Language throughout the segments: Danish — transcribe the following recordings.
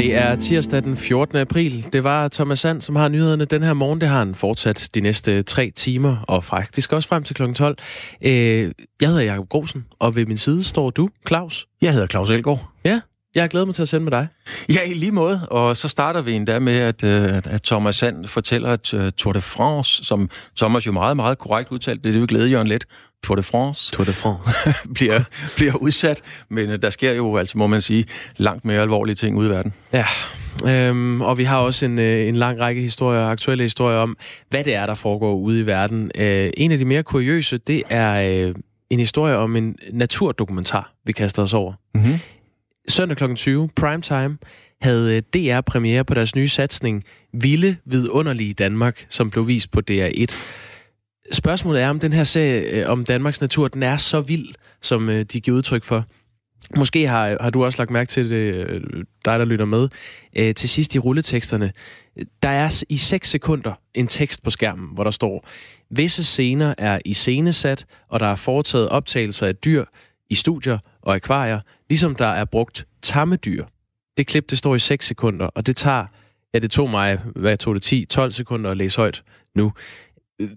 Det er tirsdag den 14. april. Det var Thomas Sand, som har nyhederne den her morgen. Det har han fortsat de næste tre timer, og faktisk også frem til kl. 12. Øh, jeg hedder Jakob Grosen, og ved min side står du, Claus. Jeg hedder Claus Elgaard. Ja, jeg har glædet mig til at sende med dig. Ja, i lige måde. Og så starter vi endda med, at, øh, at Thomas Sand fortæller, at uh, Tour de France, som Thomas jo meget, meget korrekt udtalt, det er jo glæde Jørgen Let, Tour de France, Tour de France. bliver, bliver udsat. Men uh, der sker jo, altså må man sige, langt mere alvorlige ting ude i verden. Ja, øhm, og vi har også en, en lang række historier, aktuelle historier om, hvad det er, der foregår ude i verden. Øh, en af de mere kuriøse, det er øh, en historie om en naturdokumentar, vi kaster os over. Mm-hmm. Søndag kl. 20, primetime, havde øh, DR premiere på deres nye satsning Vilde Vidunderlige Danmark, som blev vist på DR1. Spørgsmålet er, om den her serie øh, om Danmarks natur, den er så vild, som øh, de giver udtryk for. Måske har, har du også lagt mærke til det, dig der lytter med, til sidst i rulleteksterne. Der er i 6 sekunder en tekst på skærmen, hvor der står, visse scener er iscenesat, og der er foretaget optagelser af dyr i studier og akvarier, ligesom der er brugt tamme dyr. Det klip, det står i 6 sekunder, og det tager, ja, det tog mig, hvad tog det, 10-12 sekunder at læse højt nu.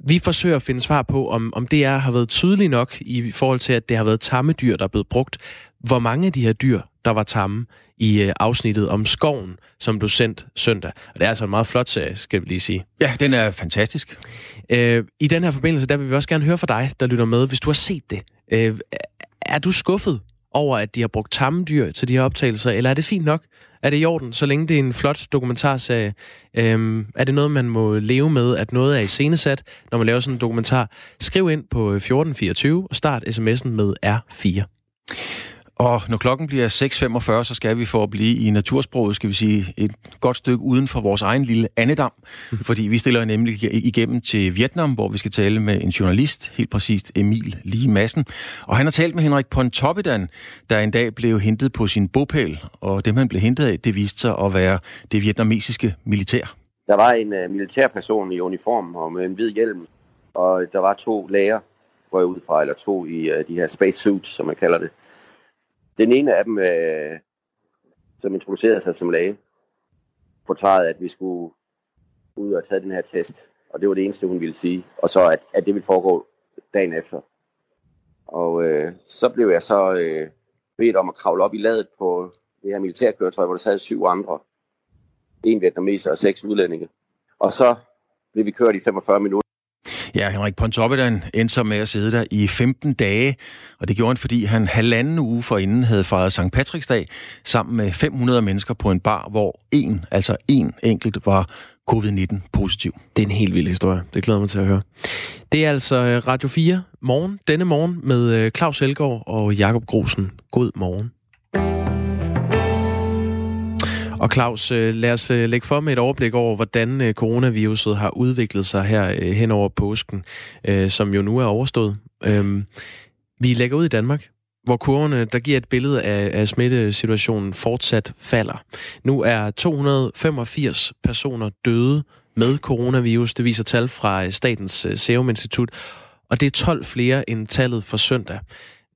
Vi forsøger at finde svar på, om, om det er, har været tydeligt nok i forhold til, at det har været tamme dyr, der er blevet brugt. Hvor mange af de her dyr, der var tamme i øh, afsnittet om skoven, som blev sendt søndag. Og det er altså en meget flot serie, skal vi lige sige. Ja, den er fantastisk. Øh, I den her forbindelse, der vil vi også gerne høre fra dig, der lytter med, hvis du har set det. Øh, er du skuffet over, at de har brugt tammedyr til de her optagelser, eller er det fint nok? Er det i orden, så længe det er en flot dokumentarserie? Øhm, er det noget, man må leve med, at noget er iscenesat, når man laver sådan en dokumentar? Skriv ind på øh, 1424 og start sms'en med R4. Og når klokken bliver 6.45, så skal vi for at blive i natursproget, skal vi sige, et godt stykke uden for vores egen lille andedam. Fordi vi stiller nemlig igennem til Vietnam, hvor vi skal tale med en journalist, helt præcist Emil Lige Madsen. Og han har talt med Henrik Pontoppidan, der en dag blev hentet på sin bopæl. Og det, han blev hentet af, det viste sig at være det vietnamesiske militær. Der var en uh, militærperson i uniform og med en hvid hjelm, og der var to læger, går jeg ud fra, eller to i uh, de her space suits, som man kalder det. Den ene af dem, øh, som introducerede sig som læge, forklarede, at vi skulle ud og tage den her test. Og det var det eneste, hun ville sige. Og så, at, at det ville foregå dagen efter. Og øh, så blev jeg så øh, bedt om at kravle op i ladet på det her militærkøretøj, hvor der sad syv andre. En vietnameser og seks udlændinge. Og så blev vi kørt i 45 minutter. Ja, Henrik Pontoppidan endte så med at sidde der i 15 dage, og det gjorde han, fordi han halvanden uge forinden havde fejret St. Patrick's dag sammen med 500 mennesker på en bar, hvor en, altså en enkelt, var covid-19 positiv. Det er en helt vild historie. Det glæder mig til at høre. Det er altså øh, Radio 4 morgen, denne morgen med øh, Claus Helgaard og Jakob Grosen. God morgen. Og Claus, øh, lad os øh, lægge for med et overblik over, hvordan øh, coronaviruset har udviklet sig her hen over påsken, som jo nu er overstået. Øhm, vi lægger ud i Danmark, hvor kurverne, der giver et billede af, af smittesituationen, fortsat falder. Nu er 285 personer døde med coronavirus. Det viser tal fra Statens Serum Institut, og det er 12 flere end tallet for søndag.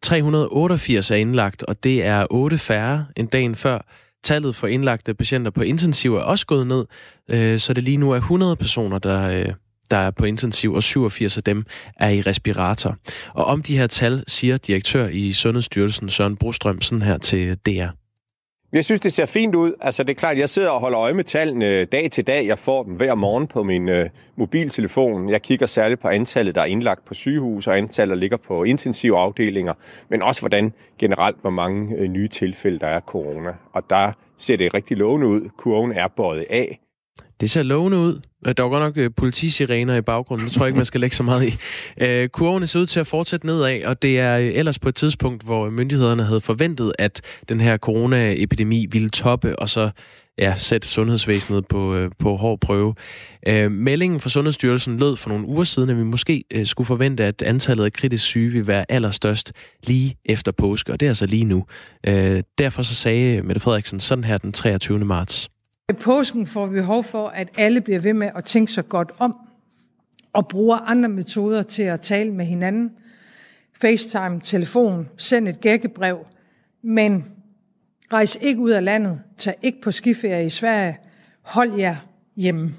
388 er indlagt, og det er 8 færre end dagen før. Tallet for indlagte patienter på intensiv er også gået ned, øh, så det lige nu er 100 personer, der, øh, der er på intensiv, og 87 af dem er i respirator. Og om de her tal siger direktør i Sundhedsstyrelsen Søren Brostrøm sådan her til DR. Jeg synes, det ser fint ud. Altså, det er klart, jeg sidder og holder øje med tallene dag til dag. Jeg får dem hver morgen på min øh, mobiltelefon. Jeg kigger særligt på antallet, der er indlagt på sygehus, og antallet, der ligger på intensive afdelinger, men også hvordan generelt, hvor mange øh, nye tilfælde, der er corona. Og der ser det rigtig lovende ud. Kurven er bøjet af. Det ser lovende ud. Øh, der var godt nok øh, politisirener i baggrunden. Det tror jeg ikke, man skal lægge så meget i. Øh, kurvene ser ud til at fortsætte nedad, og det er øh, ellers på et tidspunkt, hvor myndighederne havde forventet, at den her coronaepidemi ville toppe, og så ja, sætte sundhedsvæsenet på, på hård prøve. Øh, meldingen fra Sundhedsstyrelsen lød for nogle uger siden, at vi måske skulle forvente, at antallet af kritisk syge vil være allerstørst lige efter påske, og det er altså lige nu. Øh, derfor så sagde Mette Frederiksen sådan her den 23. marts. I påsken får vi behov for, at alle bliver ved med at tænke sig godt om og bruger andre metoder til at tale med hinanden. FaceTime, telefon, send et gækkebrev. Men Rejs ikke ud af landet. Tag ikke på skiferie i Sverige. Hold jer hjemme.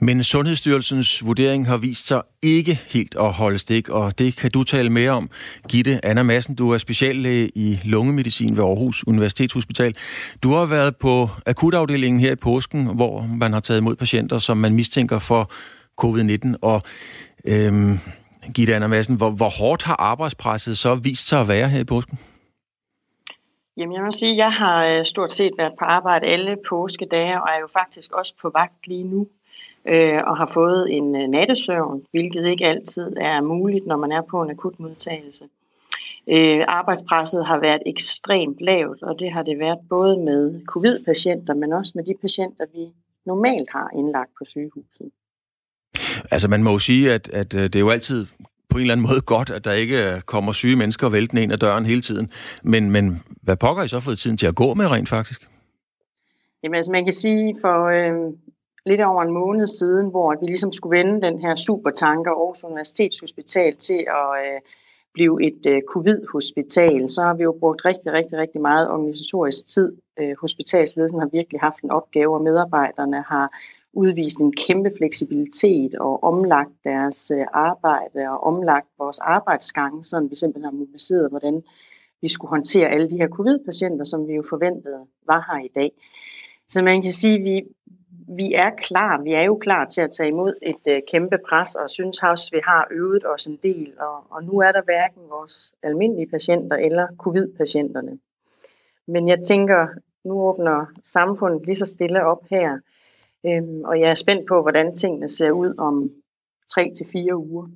Men Sundhedsstyrelsens vurdering har vist sig ikke helt at holde stik, og det kan du tale mere om. Gitte Anna Madsen, du er speciallæge i lungemedicin ved Aarhus Universitetshospital. Du har været på akutafdelingen her i påsken, hvor man har taget imod patienter, som man mistænker for covid-19. Og øhm, Gitte Anna Madsen, hvor, hvor hårdt har arbejdspresset så vist sig at være her i påsken? Jamen jeg må sige, at jeg har øh, stort set været på arbejde alle påskedage, og er jo faktisk også på vagt lige nu øh, og har fået en øh, nattesøvn, hvilket ikke altid er muligt, når man er på en akut modtagelse. Øh, arbejdspresset har været ekstremt lavt, og det har det været både med covid-patienter, men også med de patienter, vi normalt har indlagt på sygehuset. Altså man må jo sige, at, at øh, det er jo altid på en eller anden måde godt, at der ikke kommer syge mennesker væltende ind ad døren hele tiden. Men, men hvad pokker I så fået tiden til at gå med rent faktisk? Jamen altså man kan sige, for øh, lidt over en måned siden, hvor vi ligesom skulle vende den her supertanker Aarhus Universitetshospital til at øh, blive et øh, covid-hospital, så har vi jo brugt rigtig, rigtig, rigtig meget organisatorisk tid. Øh, hospitalsledelsen har virkelig haft en opgave, og medarbejderne har udvist en kæmpe fleksibilitet og omlagt deres øh, arbejde og omlagt vores arbejdsgange, så vi simpelthen har mobiliseret, hvordan vi skulle håndtere alle de her covid-patienter, som vi jo forventede var her i dag. Så man kan sige, at vi, vi er klar. Vi er jo klar til at tage imod et øh, kæmpe pres, og synes også, vi har øvet os en del. Og, og nu er der hverken vores almindelige patienter eller covid-patienterne. Men jeg tænker, nu åbner samfundet lige så stille op her, øhm, og jeg er spændt på, hvordan tingene ser ud om tre til fire uger.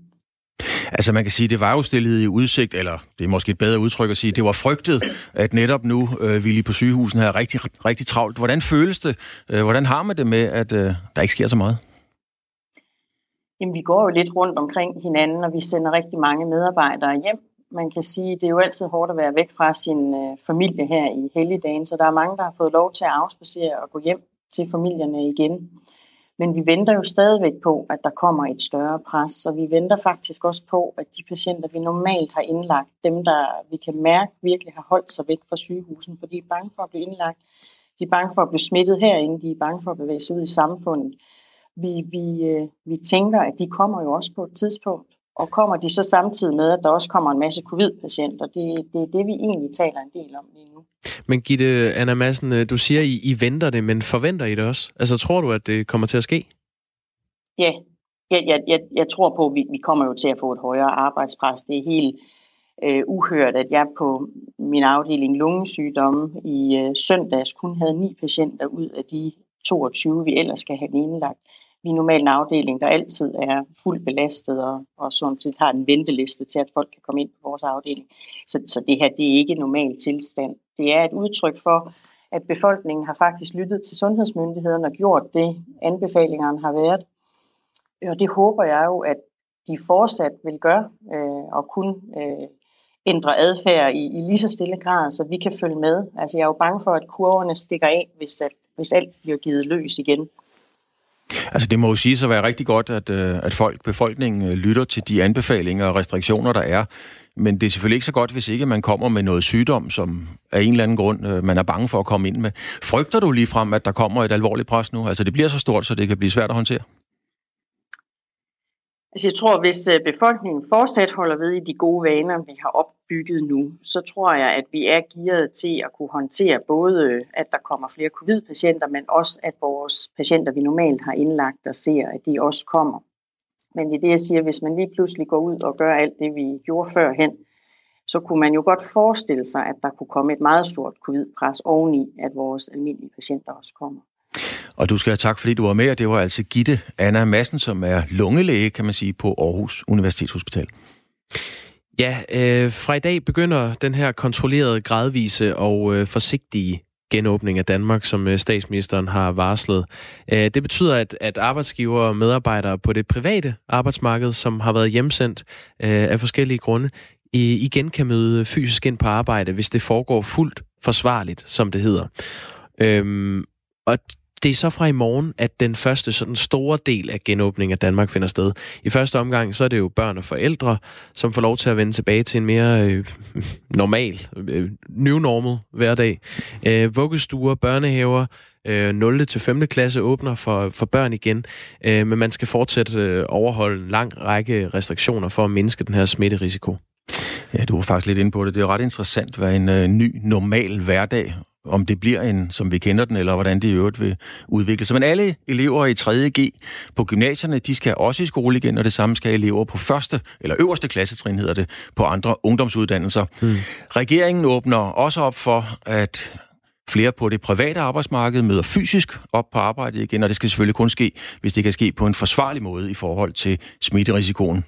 Altså man kan sige, det var jo stillet i udsigt, eller det er måske et bedre udtryk at sige, det var frygtet, at netop nu øh, ville I på sygehusen have rigtig, rigtig travlt. Hvordan føles det? Øh, hvordan har man det med, at øh, der ikke sker så meget? Jamen, vi går jo lidt rundt omkring hinanden, og vi sender rigtig mange medarbejdere hjem. Man kan sige, det er jo altid hårdt at være væk fra sin øh, familie her i helligdagen, så der er mange, der har fået lov til at afspacere og gå hjem til familierne igen. Men vi venter jo stadigvæk på, at der kommer et større pres, så vi venter faktisk også på, at de patienter, vi normalt har indlagt, dem der vi kan mærke virkelig har holdt sig væk fra sygehusen, fordi de er bange for at blive indlagt, de er bange for at blive smittet herinde, de er bange for at bevæge sig ud i samfundet. Vi, vi, øh, vi tænker, at de kommer jo også på et tidspunkt, og kommer de så samtidig med, at der også kommer en masse covid-patienter, det, det er det, vi egentlig taler en del om lige nu. Men Gitte Anna Madsen, øh, du siger, I, I venter det, men forventer I det også? Altså tror du, at det kommer til at ske? Ja, jeg, jeg, jeg, jeg tror på, at vi, vi kommer jo til at få et højere arbejdspres. Det er helt øh, uhørt, at jeg på min afdeling lungesygdomme i øh, søndags kun havde ni patienter ud af de 22, vi ellers skal have indlagt. Vi er normalt en afdeling, der altid er fuldt belastet og, og sådan set har en venteliste til, at folk kan komme ind på vores afdeling. Så, så det her det er ikke normal tilstand. Det er et udtryk for, at befolkningen har faktisk lyttet til sundhedsmyndighederne og gjort det, anbefalingerne har været. Og det håber jeg jo, at de fortsat vil gøre øh, og kun øh, ændre adfærd i, i lige så stille grad, så vi kan følge med. Altså jeg er jo bange for, at kurverne stikker af, hvis, at, hvis alt bliver givet løs igen. Altså det må jo sige så være rigtig godt, at, øh, at folk, befolkningen øh, lytter til de anbefalinger og restriktioner, der er. Men det er selvfølgelig ikke så godt, hvis ikke man kommer med noget sygdom, som af en eller anden grund øh, man er bange for at komme ind med. Frygter du lige frem, at der kommer et alvorligt pres nu? Altså det bliver så stort, så det kan blive svært at håndtere? Altså jeg tror, hvis øh, befolkningen fortsat holder ved i de gode vaner, vi har opbygget nu, så tror jeg, at vi er gearet til at kunne håndtere både, øh, at der kommer flere covid-patienter, men også, at vores patienter, vi normalt har indlagt og ser, at de også kommer. Men det er det, jeg siger, hvis man lige pludselig går ud og gør alt det, vi gjorde førhen, så kunne man jo godt forestille sig, at der kunne komme et meget stort covid-pres oveni, at vores almindelige patienter også kommer. Og du skal have tak, fordi du var med, og det var altså Gitte Anna Madsen, som er lungelæge, kan man sige, på Aarhus Universitetshospital. Ja, øh, fra i dag begynder den her kontrollerede, gradvise og øh, forsigtige genåbning af Danmark, som øh, statsministeren har varslet. Øh, det betyder, at, at arbejdsgiver og medarbejdere på det private arbejdsmarked, som har været hjemsendt øh, af forskellige grunde, igen kan møde fysisk ind på arbejde, hvis det foregår fuldt forsvarligt, som det hedder. Øhm, og det er så fra i morgen, at den første sådan store del af genåbningen af Danmark finder sted. I første omgang, så er det jo børn og forældre, som får lov til at vende tilbage til en mere øh, normal, øh, new normal hverdag. Øh, vuggestuer, børnehaver, øh, 0. til 5. klasse åbner for, for børn igen, øh, men man skal fortsat øh, overholde en lang række restriktioner for at mindske den her smitterisiko. Ja, du var faktisk lidt inde på det. Det er ret interessant, hvad en øh, ny normal hverdag om det bliver en, som vi kender den, eller hvordan det i øvrigt vil udvikle sig. Men alle elever i 3.G på gymnasierne, de skal også i skole igen, og det samme skal elever på første, eller øverste klassetrin hedder det, på andre ungdomsuddannelser. Hmm. Regeringen åbner også op for, at flere på det private arbejdsmarked møder fysisk op på arbejdet igen, og det skal selvfølgelig kun ske, hvis det kan ske på en forsvarlig måde i forhold til smitterisikoen.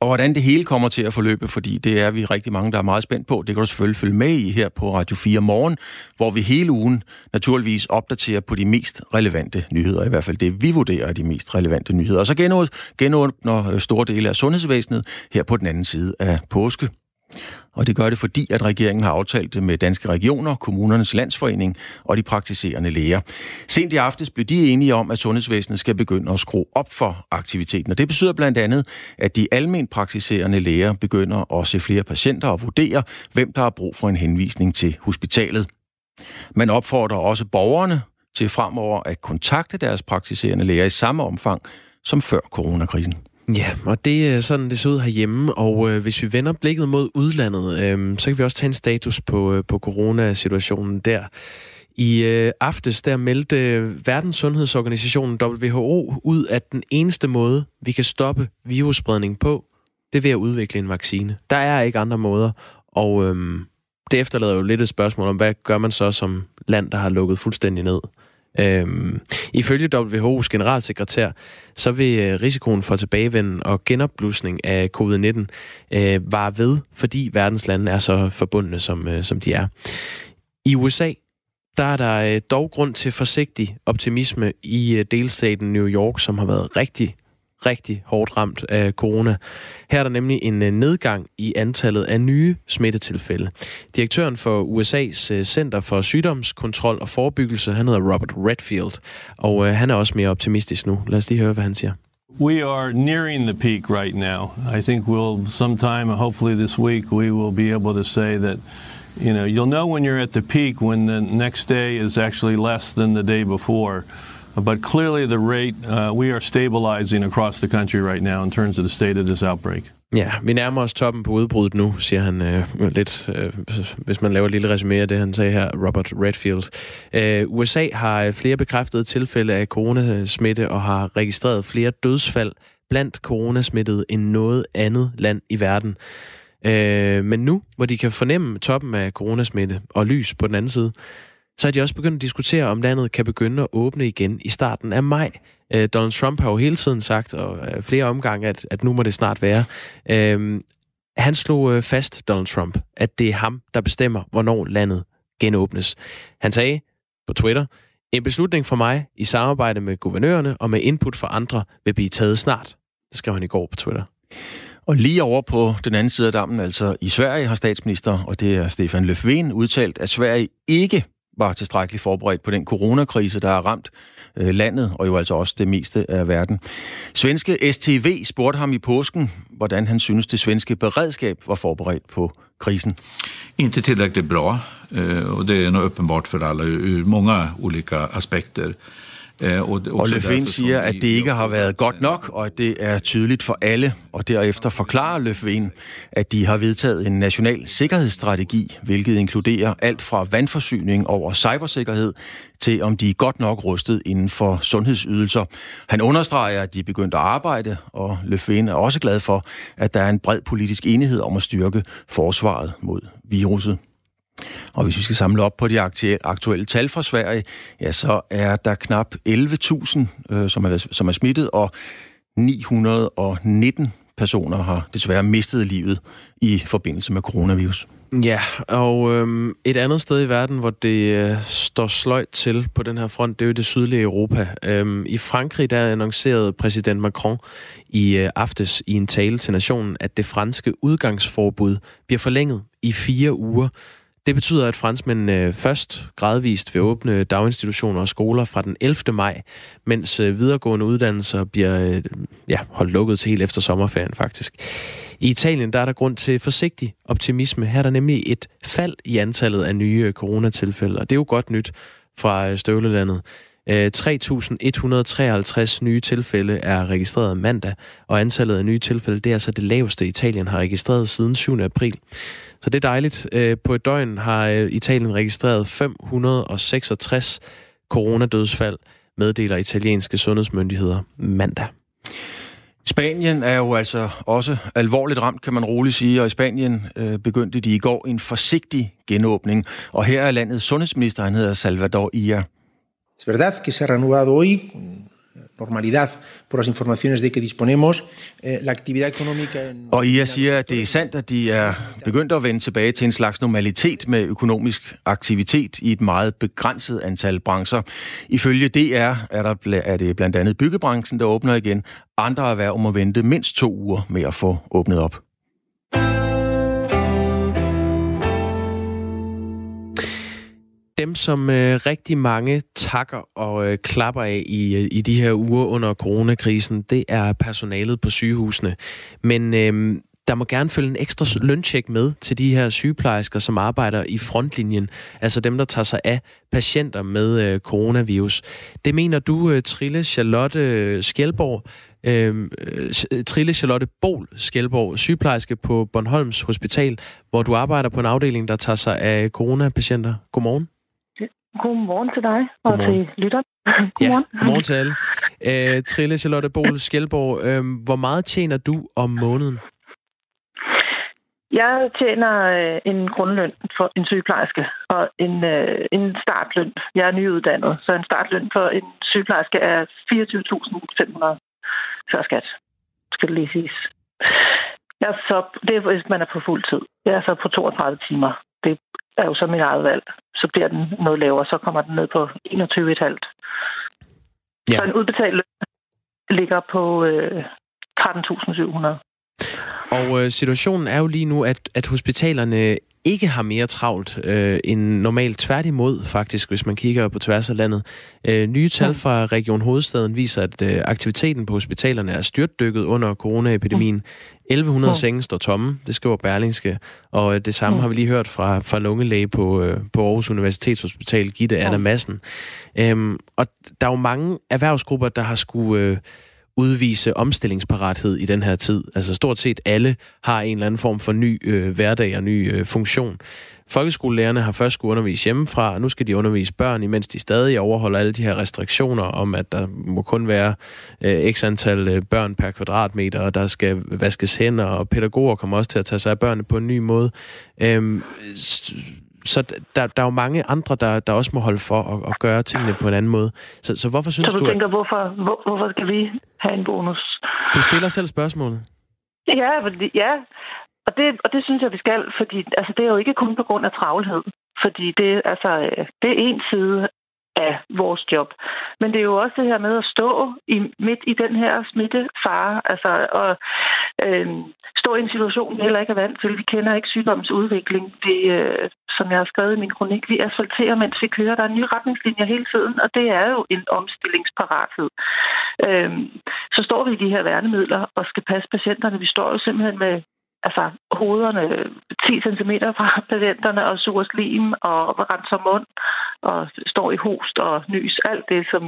Og hvordan det hele kommer til at forløbe, fordi det er vi rigtig mange, der er meget spændt på. Det kan du selvfølgelig følge med i her på Radio 4 morgen, hvor vi hele ugen naturligvis opdaterer på de mest relevante nyheder, i hvert fald det, vi vurderer er de mest relevante nyheder. Og så genåbner store dele af sundhedsvæsenet her på den anden side af påske. Og det gør det, fordi at regeringen har aftalt det med Danske Regioner, Kommunernes Landsforening og de praktiserende læger. Sent i aftes blev de enige om, at sundhedsvæsenet skal begynde at skrue op for aktiviteten. Og det betyder blandt andet, at de almen praktiserende læger begynder at se flere patienter og vurdere, hvem der har brug for en henvisning til hospitalet. Man opfordrer også borgerne til fremover at kontakte deres praktiserende læger i samme omfang som før coronakrisen. Ja, og det er sådan, det ser ud herhjemme, og øh, hvis vi vender blikket mod udlandet, øh, så kan vi også tage en status på, øh, på coronasituationen der. I øh, aftes der meldte øh, Verdenssundhedsorganisationen WHO ud, at den eneste måde, vi kan stoppe virusspredning på, det er ved at udvikle en vaccine. Der er ikke andre måder, og øh, det efterlader jo lidt et spørgsmål om, hvad gør man så som land, der har lukket fuldstændig ned? Øhm, ifølge WHO's generalsekretær, så vil øh, risikoen for tilbagevenden og genopblusning af covid-19 øh, var ved, fordi verdens lande er så forbundne, som, øh, som de er. I USA, der er der øh, dog grund til forsigtig optimisme i øh, delstaten New York, som har været rigtig rigtig hårdt ramt af corona. Her er der nemlig en øh, nedgang i antallet af nye smittetilfælde. Direktøren for USA's øh, Center for Sygdomskontrol og Forebyggelse, han hedder Robert Redfield, og øh, han er også mere optimistisk nu. Lad os lige høre, hvad han siger. We are nearing the peak right now. I think we'll sometime, hopefully this week, we will be able to say that you know you'll know when you're at the peak when the next day is actually less than the day before. But clearly, the rate uh, we are stabilizing across the country right now in terms of the state of this outbreak. Ja, vi nærmer os toppen på udbruddet nu, siger han øh, lidt, øh, hvis man laver et lille resume af det, han sagde her, Robert Redfield. Øh, USA har øh, flere bekræftede tilfælde af coronasmitte og har registreret flere dødsfald blandt coronasmittede end noget andet land i verden. Øh, men nu, hvor de kan fornemme toppen af coronasmitte og lys på den anden side, så er de også begyndt at diskutere, om landet kan begynde at åbne igen i starten af maj. Øh, Donald Trump har jo hele tiden sagt, og øh, flere omgange, at, at nu må det snart være. Øh, han slog øh, fast, Donald Trump, at det er ham, der bestemmer, hvornår landet genåbnes. Han sagde på Twitter, en beslutning for mig i samarbejde med guvernørerne og med input fra andre vil blive taget snart. Det skrev han i går på Twitter. Og lige over på den anden side af dammen, altså i Sverige, har statsminister, og det er Stefan Löfven, udtalt, at Sverige ikke var tilstrækkeligt forberedt på den coronakrise, der har ramt øh, landet, og jo altså også det meste af verden. Svenske STV spurgte ham i påsken, hvordan han synes, det svenske beredskab var forberedt på krisen. Inte tillräckligt bra, øh, och det är nog uppenbart för alla ur øh, många olika aspekter. Og, og Løfven siger, at det ikke har været godt nok, og at det er tydeligt for alle. Og derefter forklarer Løfven, at de har vedtaget en national sikkerhedsstrategi, hvilket inkluderer alt fra vandforsyning over cybersikkerhed til om de er godt nok rustet inden for sundhedsydelser. Han understreger, at de er begyndt at arbejde, og Løfven er også glad for, at der er en bred politisk enighed om at styrke forsvaret mod viruset. Og hvis vi skal samle op på de aktuelle tal fra Sverige, ja, så er der knap 11.000, øh, som, er, som er smittet, og 919 personer har desværre mistet livet i forbindelse med coronavirus. Ja, og øhm, et andet sted i verden, hvor det øh, står sløjt til på den her front, det er jo det sydlige Europa. Øhm, I Frankrig, der annoncerede præsident Macron i øh, aftes i en tale til nationen, at det franske udgangsforbud bliver forlænget i fire uger det betyder, at franskmændene øh, først gradvist vil åbne daginstitutioner og skoler fra den 11. maj, mens øh, videregående uddannelser bliver øh, ja, holdt lukket til helt efter sommerferien faktisk. I Italien der er der grund til forsigtig optimisme. Her er der nemlig et fald i antallet af nye coronatilfælde, og det er jo godt nyt fra støvlelandet. 3.153 nye tilfælde er registreret mandag, og antallet af nye tilfælde det er altså det laveste, Italien har registreret siden 7. april. Så det er dejligt. Øh, på et døgn har øh, Italien registreret 566 coronadødsfald, meddeler italienske sundhedsmyndigheder mandag. Spanien er jo altså også alvorligt ramt, kan man roligt sige, og i Spanien øh, begyndte de i går en forsigtig genåbning. Og her er landets sundhedsminister, han hedder Salvador Ia. Es verdad que se ha reanudado hoy normalidad por las informaciones de que disponemos. Eh, la actividad económica... En... Og IA siger, at det er sandt, at de er begyndt at vende tilbage til en slags normalitet med økonomisk aktivitet i et meget begrænset antal brancher. Ifølge DR er, der, er det blandt andet byggebranchen, der åbner igen. Andre erhverv må vente mindst to uger med at få åbnet op. dem, som øh, rigtig mange takker og øh, klapper af i, øh, i de her uger under coronakrisen, det er personalet på sygehusene. Men øh, der må gerne følge en ekstra løncheck med til de her sygeplejersker, som arbejder i frontlinjen, altså dem, der tager sig af patienter med øh, coronavirus. Det mener du, øh, Trille Charlotte øh, Skjelborg, øh, øh, Trille Charlotte Bol Skjelborg, sygeplejerske på Bornholms Hospital, hvor du arbejder på en afdeling, der tager sig af coronapatienter. Godmorgen. Godmorgen til dig og godmorgen. til lytter. godmorgen. Ja, godmorgen til alle. Uh, Trille Charlotte Bol Skjelborg, uh, hvor meget tjener du om måneden? Jeg tjener uh, en grundløn for en sygeplejerske og en, uh, en startløn. Jeg er nyuddannet, så en startløn for en sygeplejerske er 24.500 før skat, skal det lige siges. Jeg er så, det er, hvis man er på fuld tid. Jeg er så på 32 timer. Er jo så mit eget valg. Så bliver den noget lavere, så kommer den ned på 21,5. Ja. Så en udbetalt løn ligger på øh, 13.700. Og øh, situationen er jo lige nu, at, at hospitalerne ikke har mere travlt øh, end normalt. Tværtimod faktisk, hvis man kigger på tværs af landet. Øh, nye tal fra Region Hovedstaden viser, at øh, aktiviteten på hospitalerne er styrtdykket under coronaepidemien. 1100 senge står tomme, det skriver Berlingske, og øh, det samme har vi lige hørt fra, fra lungelæge på, øh, på Aarhus Universitetshospital, Gitte Anna Madsen. Øhm, og der er jo mange erhvervsgrupper, der har skulle... Øh, udvise omstillingsparathed i den her tid. Altså stort set alle har en eller anden form for ny øh, hverdag og ny øh, funktion. Folkeskolelærerne har først skulle undervise hjemmefra, og nu skal de undervise børn, imens de stadig overholder alle de her restriktioner om, at der må kun være øh, x antal øh, børn per kvadratmeter, og der skal vaskes hænder, og pædagoger kommer også til at tage sig af børnene på en ny måde. Øhm, så der, der er jo mange andre, der, der også må holde for at, at gøre tingene på en anden måde. Så, så hvorfor synes så du... Så du tænker, at... hvorfor, hvor, hvorfor skal vi have en bonus? Du stiller selv spørgsmålet. Ja, fordi, ja. Og, det, og det synes jeg, vi skal, fordi altså, det er jo ikke kun på grund af travlhed. Fordi det, altså, det er en side af vores job. Men det er jo også det her med at stå i, midt i den her smittefare, altså og øh, stå i en situation, vi heller ikke er vant til. Vi kender ikke sygdommens udvikling. Vi, øh, som jeg har skrevet i min kronik, vi asfalterer, mens vi kører. Der er nye retningslinjer hele tiden, og det er jo en omstillingsparathed. Øh, så står vi i de her værnemidler og skal passe patienterne. Vi står jo simpelthen med altså hovederne 10 cm fra patienterne og suger slim og renser mund og står i host og nys. Alt det, som,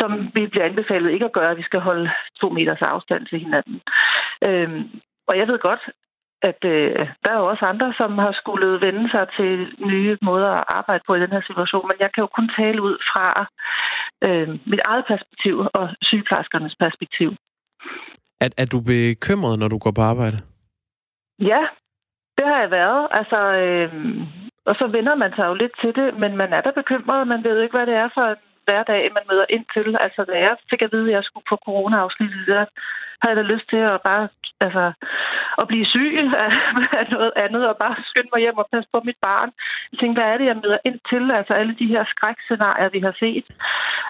som vi bliver anbefalet ikke at gøre. Vi skal holde to meters afstand til hinanden. Øhm, og jeg ved godt, at øh, der er jo også andre, som har skulle vende sig til nye måder at arbejde på i den her situation, men jeg kan jo kun tale ud fra øh, mit eget perspektiv og sygeplejerskernes perspektiv. Er, er du bekymret, når du går på arbejde? Ja, det har jeg været. Altså, øh, og så vender man sig jo lidt til det, men man er da bekymret. Man ved ikke, hvad det er for en hverdag, man møder ind til. Altså, da jeg fik at vide, at jeg skulle på corona-afsnittet, der havde jeg da lyst til at bare altså, at blive syg af, af noget andet, og bare skynde mig hjem og passe på mit barn. Jeg tænkte, hvad er det, jeg møder ind til? Altså alle de her skrækscenarier, vi har set.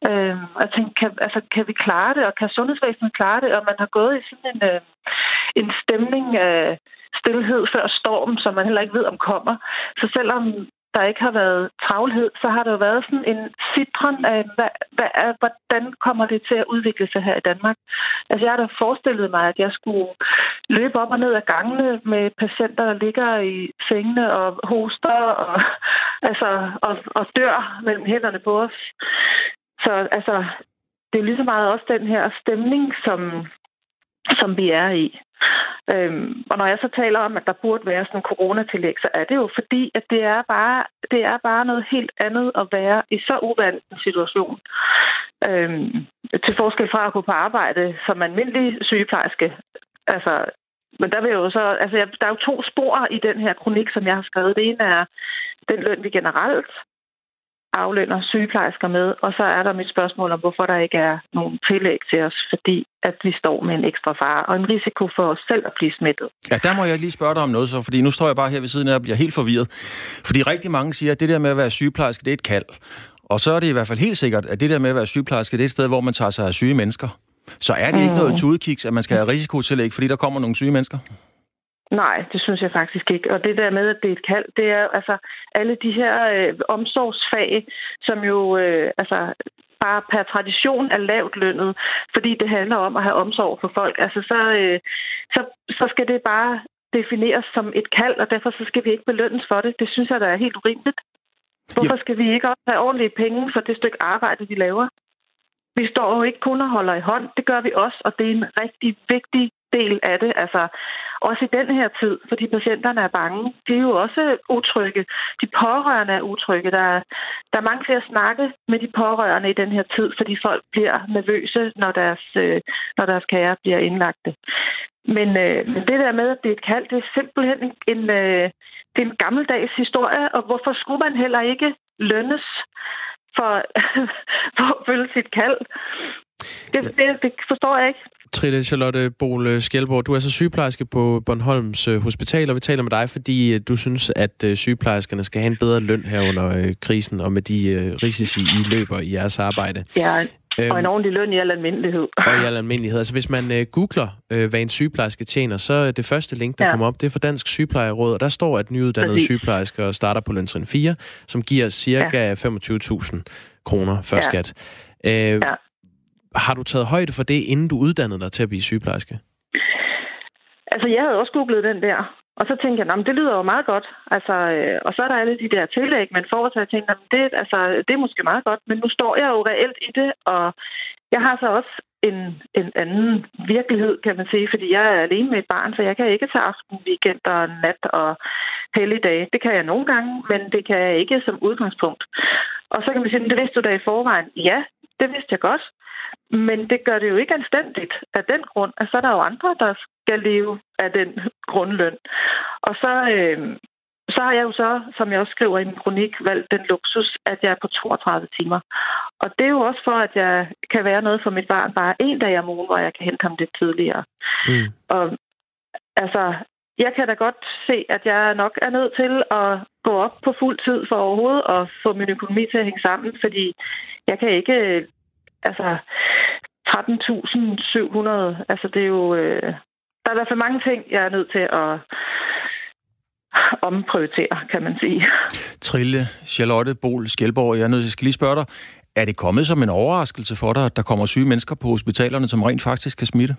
Øh, jeg tænkte, kan, altså, kan vi klare det, og kan sundhedsvæsenet klare det? Og man har gået i sådan en, øh, en stemning af stillhed før storm, som man heller ikke ved, om kommer. Så selvom der ikke har været travlhed, så har der jo været sådan en citron af, hvad, hvad er, hvordan kommer det til at udvikle sig her i Danmark. Altså jeg har da forestillet mig, at jeg skulle løbe op og ned ad gangene med patienter, der ligger i sengene og hoster og, altså, og, og dør mellem hænderne på os. Så altså, det er lige så meget også den her stemning, som, som vi er i. Øhm, og når jeg så taler om, at der burde være sådan en coronatillæg, så er det jo fordi, at det er bare, det er bare noget helt andet at være i så uvandt en situation. Øhm, til forskel fra at gå på arbejde som almindelig sygeplejerske. Altså, men der vil jo så, altså, der er jo to spor i den her kronik, som jeg har skrevet. Det ene er den løn, vi generelt aflønner sygeplejersker med, og så er der mit spørgsmål om, hvorfor der ikke er nogen tillæg til os, fordi at vi står med en ekstra fare og en risiko for os selv at blive smittet. Ja, der må jeg lige spørge dig om noget så, fordi nu står jeg bare her ved siden af og bliver helt forvirret. Fordi rigtig mange siger, at det der med at være sygeplejerske, det er et kald. Og så er det i hvert fald helt sikkert, at det der med at være sygeplejerske, det er et sted, hvor man tager sig af syge mennesker. Så er det mm. ikke noget tudekiks, at man skal have risikotillæg, fordi der kommer nogle syge mennesker? Nej, det synes jeg faktisk ikke. Og det der med, at det er et kald, det er altså alle de her øh, omsorgsfag, som jo øh, altså bare per tradition er lavt lønnet, fordi det handler om at have omsorg for folk. Altså så, øh, så, så skal det bare defineres som et kald, og derfor så skal vi ikke belønnes for det. Det synes jeg, der er helt urimeligt. Hvorfor skal vi ikke også have ordentlige penge for det stykke arbejde, vi laver? Vi står jo ikke kun og holder i hånd. Det gør vi også, og det er en rigtig vigtig del af det. Altså, også i den her tid, fordi patienterne er bange. De er jo også utrygge. De pårørende er utrygge. Der er, der er mange til at snakke med de pårørende i den her tid, fordi folk bliver nervøse, når deres, øh, når deres kære bliver indlagte. Men, øh, men det der med, at det er et kald, det er simpelthen en, øh, det er en gammeldags historie, og hvorfor skulle man heller ikke lønnes for, for at følge sit kald? Det, det, det forstår jeg ikke. Trille Charlotte Bol Skjelborg, du er så sygeplejerske på Bornholms øh, Hospital, og vi taler med dig, fordi øh, du synes, at øh, sygeplejerskerne skal have en bedre løn her under krisen, og med de risici, I løber i jeres arbejde. Ja, og en øhm, ordentlig løn i al almindelighed. Og i al almindelighed. Altså hvis man uh, googler, uh, hvad en sygeplejerske tjener, så det første link, der ja. kommer op, det er fra Dansk Sygeplejeråd, og der står, at nyuddannede Præcis. sygeplejersker starter på løntrin 4, som giver cirka ja. 25.000 kroner før ja. skat. Uh, ja. Har du taget højde for det, inden du uddannede dig til at blive sygeplejerske? Altså, jeg havde også googlet den der. Og så tænkte jeg, det lyder jo meget godt. Altså, øh, og så er der alle de der tillæg, man får, så jeg tænkte, det, altså, det er måske meget godt. Men nu står jeg jo reelt i det, og jeg har så også en, en anden virkelighed, kan man sige, fordi jeg er alene med et barn, så jeg kan ikke tage aften, weekend og nat og helligdage. Det kan jeg nogle gange, men det kan jeg ikke som udgangspunkt. Og så kan man sige, det vidste du da i forvejen. Ja, det vidste jeg godt. Men det gør det jo ikke anstændigt af den grund, at så er der jo andre, der skal leve af den grundløn. Og så, øh, så har jeg jo så, som jeg også skriver i min kronik, valgt den luksus, at jeg er på 32 timer. Og det er jo også for, at jeg kan være noget for mit barn bare en dag om ugen, hvor jeg kan hente ham lidt tidligere. Mm. Og altså, jeg kan da godt se, at jeg nok er nødt til at gå op på fuld tid for overhovedet at få min økonomi til at hænge sammen, fordi jeg kan ikke altså 13.700, altså det er jo... Øh, der er i hvert fald mange ting, jeg er nødt til at omprioritere, kan man sige. Trille, Charlotte Bol Skjelborg, jeg, nødt, jeg skal lige spørge dig, er det kommet som en overraskelse for dig, at der kommer syge mennesker på hospitalerne, som rent faktisk kan smitte?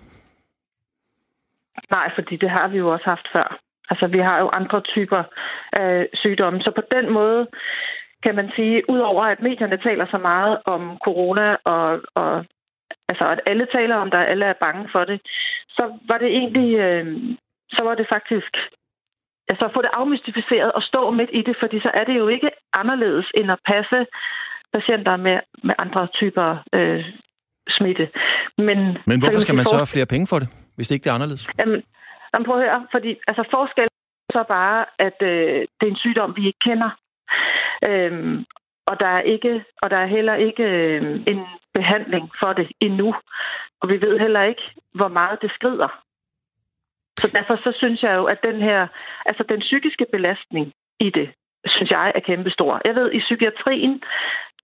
Nej, fordi det har vi jo også haft før. Altså, vi har jo andre typer af sygdomme, så på den måde kan man sige, udover at medierne taler så meget om corona, og, og altså at alle taler om det, alle er bange for det, så var det egentlig, øh, så var det faktisk, altså at få det afmystificeret og stå midt i det, fordi så er det jo ikke anderledes end at passe patienter med, med andre typer øh, smitte. Men, Men hvorfor skal man så have flere penge for det, hvis det ikke er anderledes? Jamen, jamen prøv at høre, fordi altså forskellen så bare, at øh, det er en sygdom, vi ikke kender. Øhm, og der er ikke, og der er heller ikke øh, en behandling for det endnu. Og vi ved heller ikke, hvor meget det skrider. Så derfor så synes jeg jo, at den her, altså den psykiske belastning i det, synes jeg er kæmpestor. Jeg ved, i psykiatrien,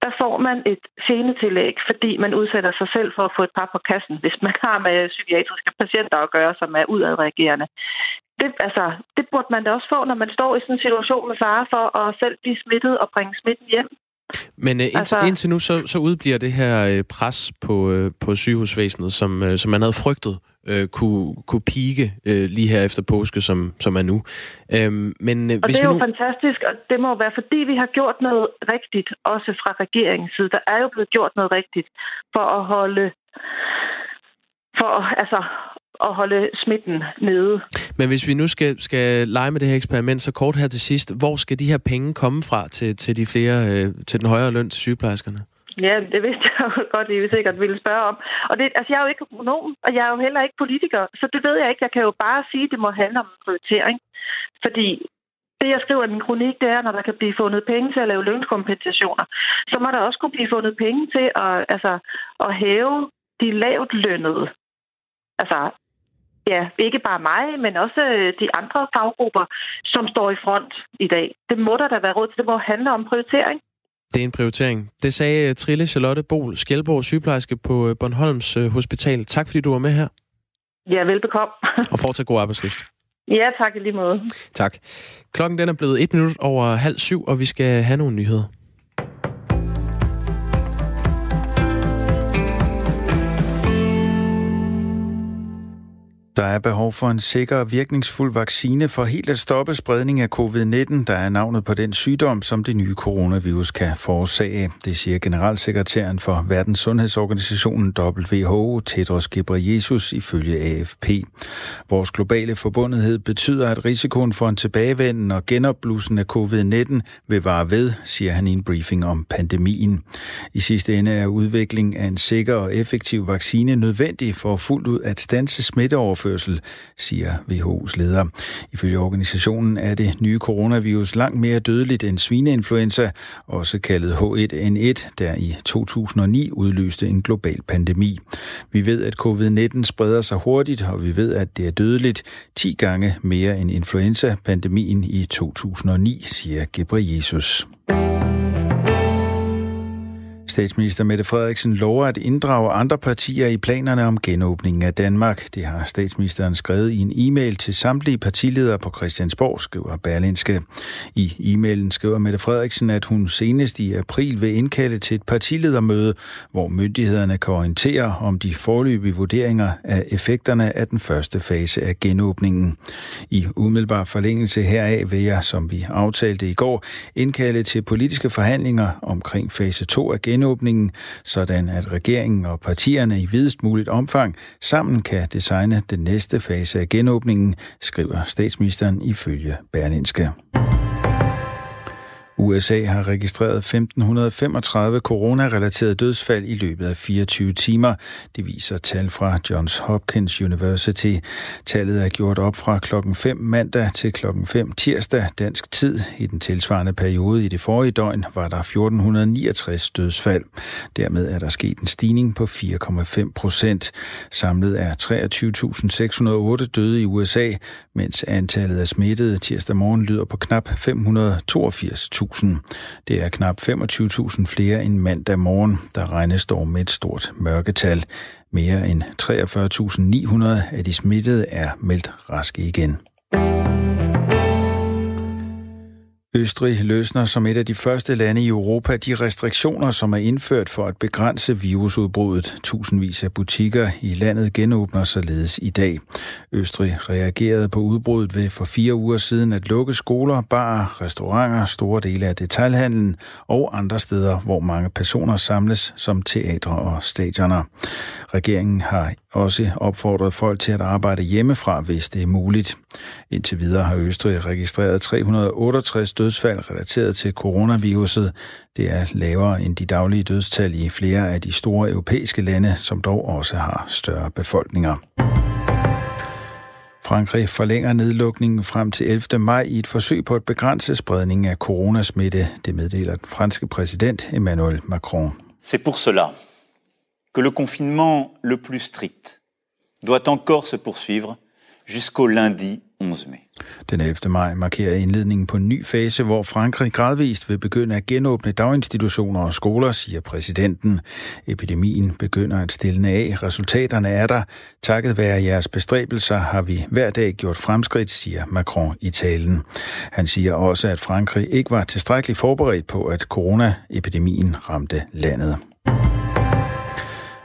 der får man et genetillæg, fordi man udsætter sig selv for at få et par på kassen, hvis man har med psykiatriske patienter at gøre, som er udadreagerende. Det, altså, det burde man da også få, når man står i sådan en situation med fare for at selv blive smittet og bringe smitten hjem. Men uh, indtil, altså, indtil nu, så, så udbliver det her uh, pres på, uh, på sygehusvæsenet, som, uh, som man havde frygtet uh, kunne, kunne pike uh, lige her efter påske, som, som er nu. Uh, men, uh, og hvis det er jo nu... fantastisk, og det må være, fordi vi har gjort noget rigtigt, også fra regeringens side. Der er jo blevet gjort noget rigtigt for at holde for altså, at holde smitten nede. Men hvis vi nu skal, skal lege med det her eksperiment, så kort her til sidst, hvor skal de her penge komme fra til, til de flere, øh, til den højere løn til sygeplejerskerne? Ja, det vidste jeg jo godt, at I sikkert ville spørge om. Og det, altså, jeg er jo ikke økonom, og jeg er jo heller ikke politiker, så det ved jeg ikke. Jeg kan jo bare sige, at det må handle om prioritering. Fordi det, jeg skriver i min kronik, det er, når der kan blive fundet penge til at lave lønskompensationer, så må der også kunne blive fundet penge til at, altså, at hæve de lavt lønnede. Altså, ja, ikke bare mig, men også øh, de andre faggrupper, som står i front i dag. Det må der da være råd til. Det må handle om prioritering. Det er en prioritering. Det sagde øh, Trille Charlotte Bol, Skjelborg sygeplejerske på øh, Bornholms Hospital. Tak fordi du var med her. Ja, velbekomme. og fortsat god arbejdslyst. Ja, tak i lige måde. Tak. Klokken den er blevet et minut over halv syv, og vi skal have nogle nyheder. Der er behov for en sikker og virkningsfuld vaccine for helt at stoppe spredning af covid-19, der er navnet på den sygdom, som det nye coronavirus kan forårsage. Det siger generalsekretæren for Verdens Sundhedsorganisationen WHO, Tedros Ghebreyesus, ifølge AFP. Vores globale forbundethed betyder, at risikoen for en tilbagevenden og genopblussen af covid-19 vil vare ved, siger han i en briefing om pandemien. I sidste ende er udvikling af en sikker og effektiv vaccine nødvendig for fuldt ud at stanse smitteoverførsel overførsel, siger WHO's leder. Ifølge organisationen er det nye coronavirus langt mere dødeligt end svineinfluenza, også kaldet H1N1, der i 2009 udløste en global pandemi. Vi ved, at covid-19 spreder sig hurtigt, og vi ved, at det er dødeligt 10 gange mere end influenza-pandemien i 2009, siger Ghebreyesus. Statsminister Mette Frederiksen lover at inddrage andre partier i planerne om genåbningen af Danmark. Det har statsministeren skrevet i en e-mail til samtlige partiledere på Christiansborg, skriver Berlinske. I e-mailen skriver Mette Frederiksen, at hun senest i april vil indkalde til et partiledermøde, hvor myndighederne kan orientere om de forløbige vurderinger af effekterne af den første fase af genåbningen. I umiddelbar forlængelse heraf vil jeg, som vi aftalte i går, indkalde til politiske forhandlinger omkring fase 2 af genåbningen genåbningen, sådan at regeringen og partierne i videst muligt omfang sammen kan designe den næste fase af genåbningen, skriver statsministeren ifølge Berlinske. USA har registreret 1535 coronarelaterede dødsfald i løbet af 24 timer. Det viser tal fra Johns Hopkins University. Tallet er gjort op fra klokken 5 mandag til klokken 5 tirsdag dansk tid. I den tilsvarende periode i det forrige døgn var der 1469 dødsfald. Dermed er der sket en stigning på 4,5 procent. Samlet er 23.608 døde i USA, mens antallet af smittede tirsdag morgen lyder på knap 582.000. Det er knap 25.000 flere end mandag morgen, der regnes dog med et stort mørketal. Mere end 43.900 af de smittede er meldt raske igen. Østrig løsner som et af de første lande i Europa de restriktioner, som er indført for at begrænse virusudbruddet. Tusindvis af butikker i landet genåbner således i dag. Østrig reagerede på udbruddet ved for fire uger siden at lukke skoler, barer, restauranter, store dele af detailhandlen og andre steder, hvor mange personer samles som teatre og stadioner. Regeringen har også opfordret folk til at arbejde hjemmefra, hvis det er muligt. Indtil videre har Østrig registreret 368 dødsfald relateret til coronaviruset. Det er lavere end de daglige dødstal i flere af de store europæiske lande, som dog også har større befolkninger. Frankrig forlænger nedlukningen frem til 11. maj i et forsøg på at begrænse spredningen af coronasmitte, det meddeler den franske præsident Emmanuel Macron. C'est pour cela que le confinement le plus strict doit encore se poursuivre jusqu'au lundi den 11. maj markerer indledningen på en ny fase, hvor Frankrig gradvist vil begynde at genåbne daginstitutioner og skoler, siger præsidenten. Epidemien begynder at stille af. Resultaterne er der. Takket være jeres bestræbelser har vi hver dag gjort fremskridt, siger Macron i talen. Han siger også, at Frankrig ikke var tilstrækkeligt forberedt på, at coronaepidemien ramte landet.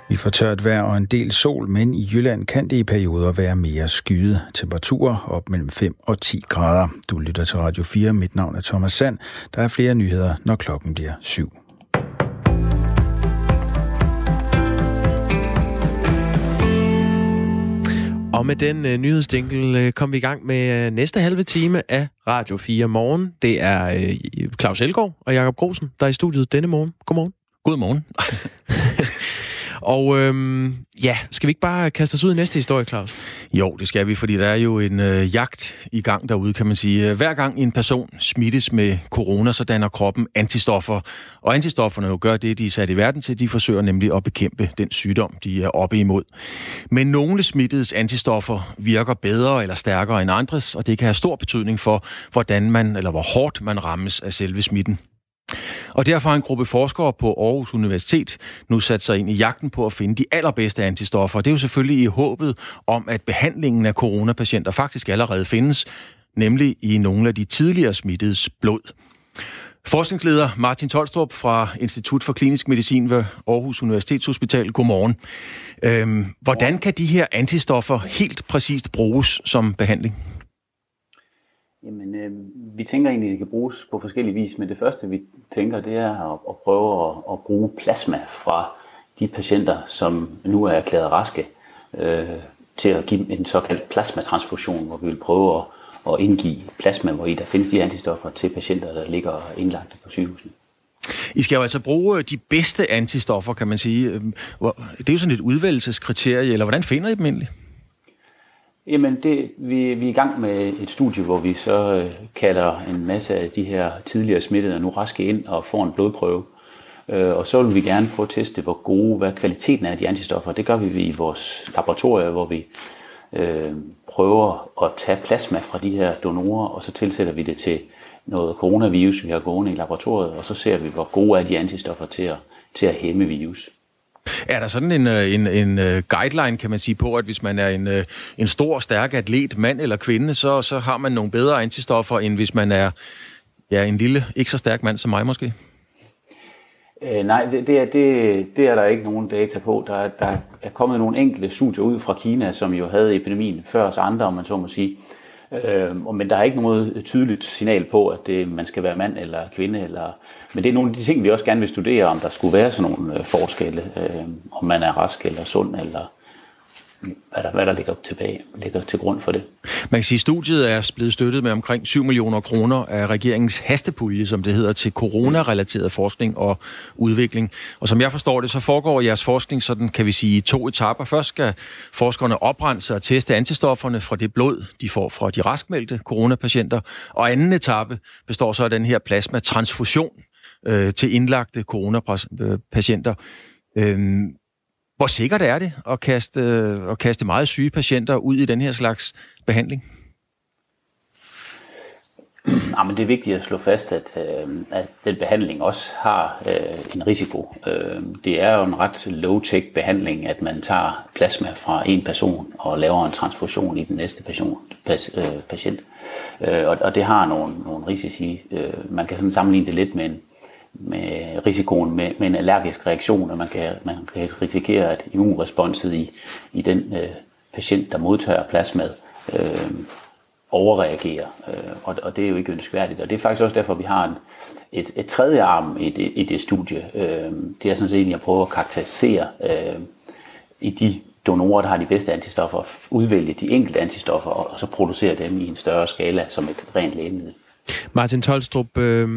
Vi får tørt vejr og en del sol, men i Jylland kan det i perioder være mere skyet. Temperaturer op mellem 5 og 10 grader. Du lytter til Radio 4. Mit navn er Thomas Sand. Der er flere nyheder, når klokken bliver 7. Og med den uh, nyhedsdinkel uh, kom vi i gang med uh, næste halve time af Radio 4 morgen. Det er uh, Claus Elgaard og Jakob Grosen, der er i studiet denne morgen. Godmorgen. Godmorgen. Og øhm, ja, skal vi ikke bare kaste os ud i næste historie, Claus? Jo, det skal vi, fordi der er jo en øh, jagt i gang derude, kan man sige. Hver gang en person smittes med corona, så danner kroppen antistoffer. Og antistofferne jo gør det, de er sat i verden til. De forsøger nemlig at bekæmpe den sygdom, de er oppe imod. Men nogle smittedes antistoffer virker bedre eller stærkere end andres, og det kan have stor betydning for, hvordan man, eller hvor hårdt man rammes af selve smitten. Og derfor har en gruppe forskere på Aarhus Universitet nu sat sig ind i jagten på at finde de allerbedste antistoffer. Det er jo selvfølgelig i håbet om, at behandlingen af coronapatienter faktisk allerede findes, nemlig i nogle af de tidligere smittedes blod. Forskningsleder Martin Tolstrup fra Institut for Klinisk Medicin ved Aarhus Universitetshospital. Godmorgen. Øhm, hvordan kan de her antistoffer helt præcist bruges som behandling? Jamen, øh, vi tænker egentlig, at det kan bruges på forskellige vis, men det første, vi tænker, det er at, at prøve at, at bruge plasma fra de patienter, som nu er erklæret raske, øh, til at give en såkaldt plasmatransfusion, hvor vi vil prøve at, at indgive plasma, hvor i der findes de antistoffer til patienter, der ligger indlagt på sygehusene. I skal jo altså bruge øh, de bedste antistoffer, kan man sige. Øhm, det er jo sådan et udvælgelseskriterie, eller hvordan finder I dem egentlig? Jamen, det, vi, vi er i gang med et studie, hvor vi så øh, kalder en masse af de her tidligere smittede og nu raske ind og får en blodprøve. Øh, og så vil vi gerne prøve at teste, hvor gode, hvad kvaliteten er af de antistoffer. Det gør vi i vores laboratorier, hvor vi øh, prøver at tage plasma fra de her donorer, og så tilsætter vi det til noget coronavirus, vi har gående i laboratoriet, og så ser vi, hvor gode er de antistoffer til at, til at hæmme virus. Er der sådan en, øh, en, en øh, guideline, kan man sige, på, at hvis man er en, øh, en stor, stærk atlet, mand eller kvinde, så, så har man nogle bedre antistoffer, end hvis man er ja, en lille, ikke så stærk mand som mig måske? Øh, nej, det, det, er, det, det er der ikke nogen data på. Der, der er kommet nogle enkelte studier ud fra Kina, som jo havde epidemien før os andre, om man så må sige. Øh, men der er ikke noget tydeligt signal på, at det, man skal være mand eller kvinde. Eller, men det er nogle af de ting, vi også gerne vil studere, om der skulle være sådan nogle øh, forskelle, øh, om man er rask eller sund, eller hvad der, hvad der ligger, tilbage, ligger til grund for det. Man kan sige, at studiet er blevet støttet med omkring 7 millioner kroner af regeringens hastepulje, som det hedder, til coronarelateret forskning og udvikling. Og som jeg forstår det, så foregår jeres forskning sådan, kan vi sige, i to etapper. Først skal forskerne oprense og teste antistofferne fra det blod, de får fra de raskmeldte coronapatienter. Og anden etape består så af den her plasmatransfusion øh, til indlagte coronapatienter. Øh, hvor sikkert er det at kaste, øh, at kaste meget syge patienter ud i den her slags behandling? Ja, men det er vigtigt at slå fast, at, øh, at den behandling også har øh, en risiko. Øh, det er jo en ret low-tech behandling, at man tager plasma fra en person og laver en transfusion i den næste patient. Pas, øh, patient. Øh, og, og det har nogle, nogle risici. Øh, man kan sådan sammenligne det lidt med en, med risikoen med, med en allergisk reaktion, og man kan, man kan risikere, at immunresponset i, i den øh, patient, der modtager plasmad, øh, overreagerer, øh, og, og det er jo ikke ønskværdigt. Og det er faktisk også derfor, vi har en, et, et tredje arm i det, i det studie. Øh, det er sådan set egentlig at prøve at karakterisere øh, i de donorer, der har de bedste antistoffer, udvælge de enkelte antistoffer, og så producere dem i en større skala som et rent lægemiddel. Martin Tolstrup, øh,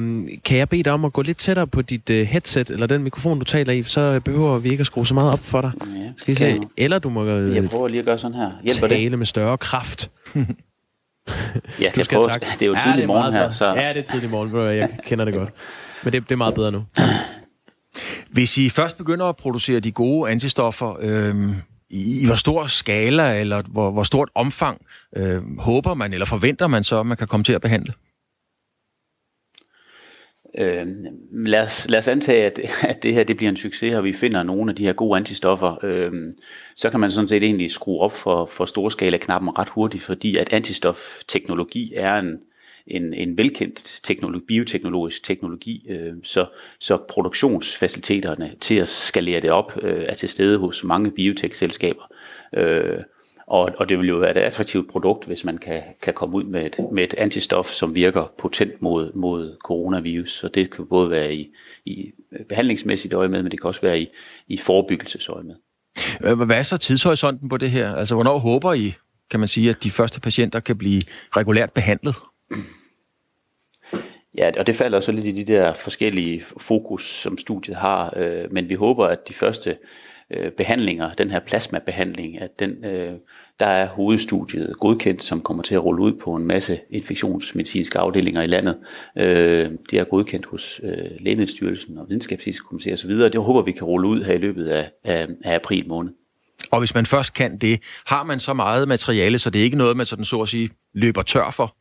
kan jeg bede dig om at gå lidt tættere på dit øh, headset, eller den mikrofon, du taler i, så behøver vi ikke at skrue så meget op for dig. Ja, Skal se? Eller du må øh, jeg prøver lige at gøre sådan her. Hjælper tale det? med større kraft. ja, du skal prøver, det er jo tidlig ja, morgen her. Så... Ja, det er tidlig morgen, jeg kender det godt. Men det, det er meget bedre nu. Hvis I først begynder at producere de gode antistoffer, øh, i, i hvor stor skala eller hvor, hvor stort omfang øh, håber man eller forventer man så, at man kan komme til at behandle? Øh, lad, os, lad os antage, at, at det her det bliver en succes, og vi finder nogle af de her gode antistoffer. Øh, så kan man sådan set egentlig skrue op for, for storskala-knappen ret hurtigt, fordi at antistofteknologi er en, en, en velkendt teknologi, bioteknologisk teknologi, øh, så, så produktionsfaciliteterne til at skalere det op øh, er til stede hos mange biotekselskaber. Øh, og, og det vil jo være et attraktivt produkt, hvis man kan, kan komme ud med et, med et antistof, som virker potent mod, mod coronavirus. Så det kan både være i, i behandlingsmæssigt øje med, men det kan også være i, i forebyggelsesøje med. Hvad er så tidshorisonten på det her? Altså, hvornår håber I, kan man sige, at de første patienter kan blive regulært behandlet? Ja, og det falder så lidt i de der forskellige fokus, som studiet har, øh, men vi håber, at de første øh, behandlinger, den her plasmabehandling, at den, øh, der er hovedstudiet godkendt, som kommer til at rulle ud på en masse infektionsmedicinske afdelinger i landet. Øh, det er godkendt hos øh, Lægemiddelstyrelsen og Videnskabsetiske Komité osv., det håber vi kan rulle ud her i løbet af, af, af april måned. Og hvis man først kan det, har man så meget materiale, så det er ikke noget, man sådan så at sige løber tør for?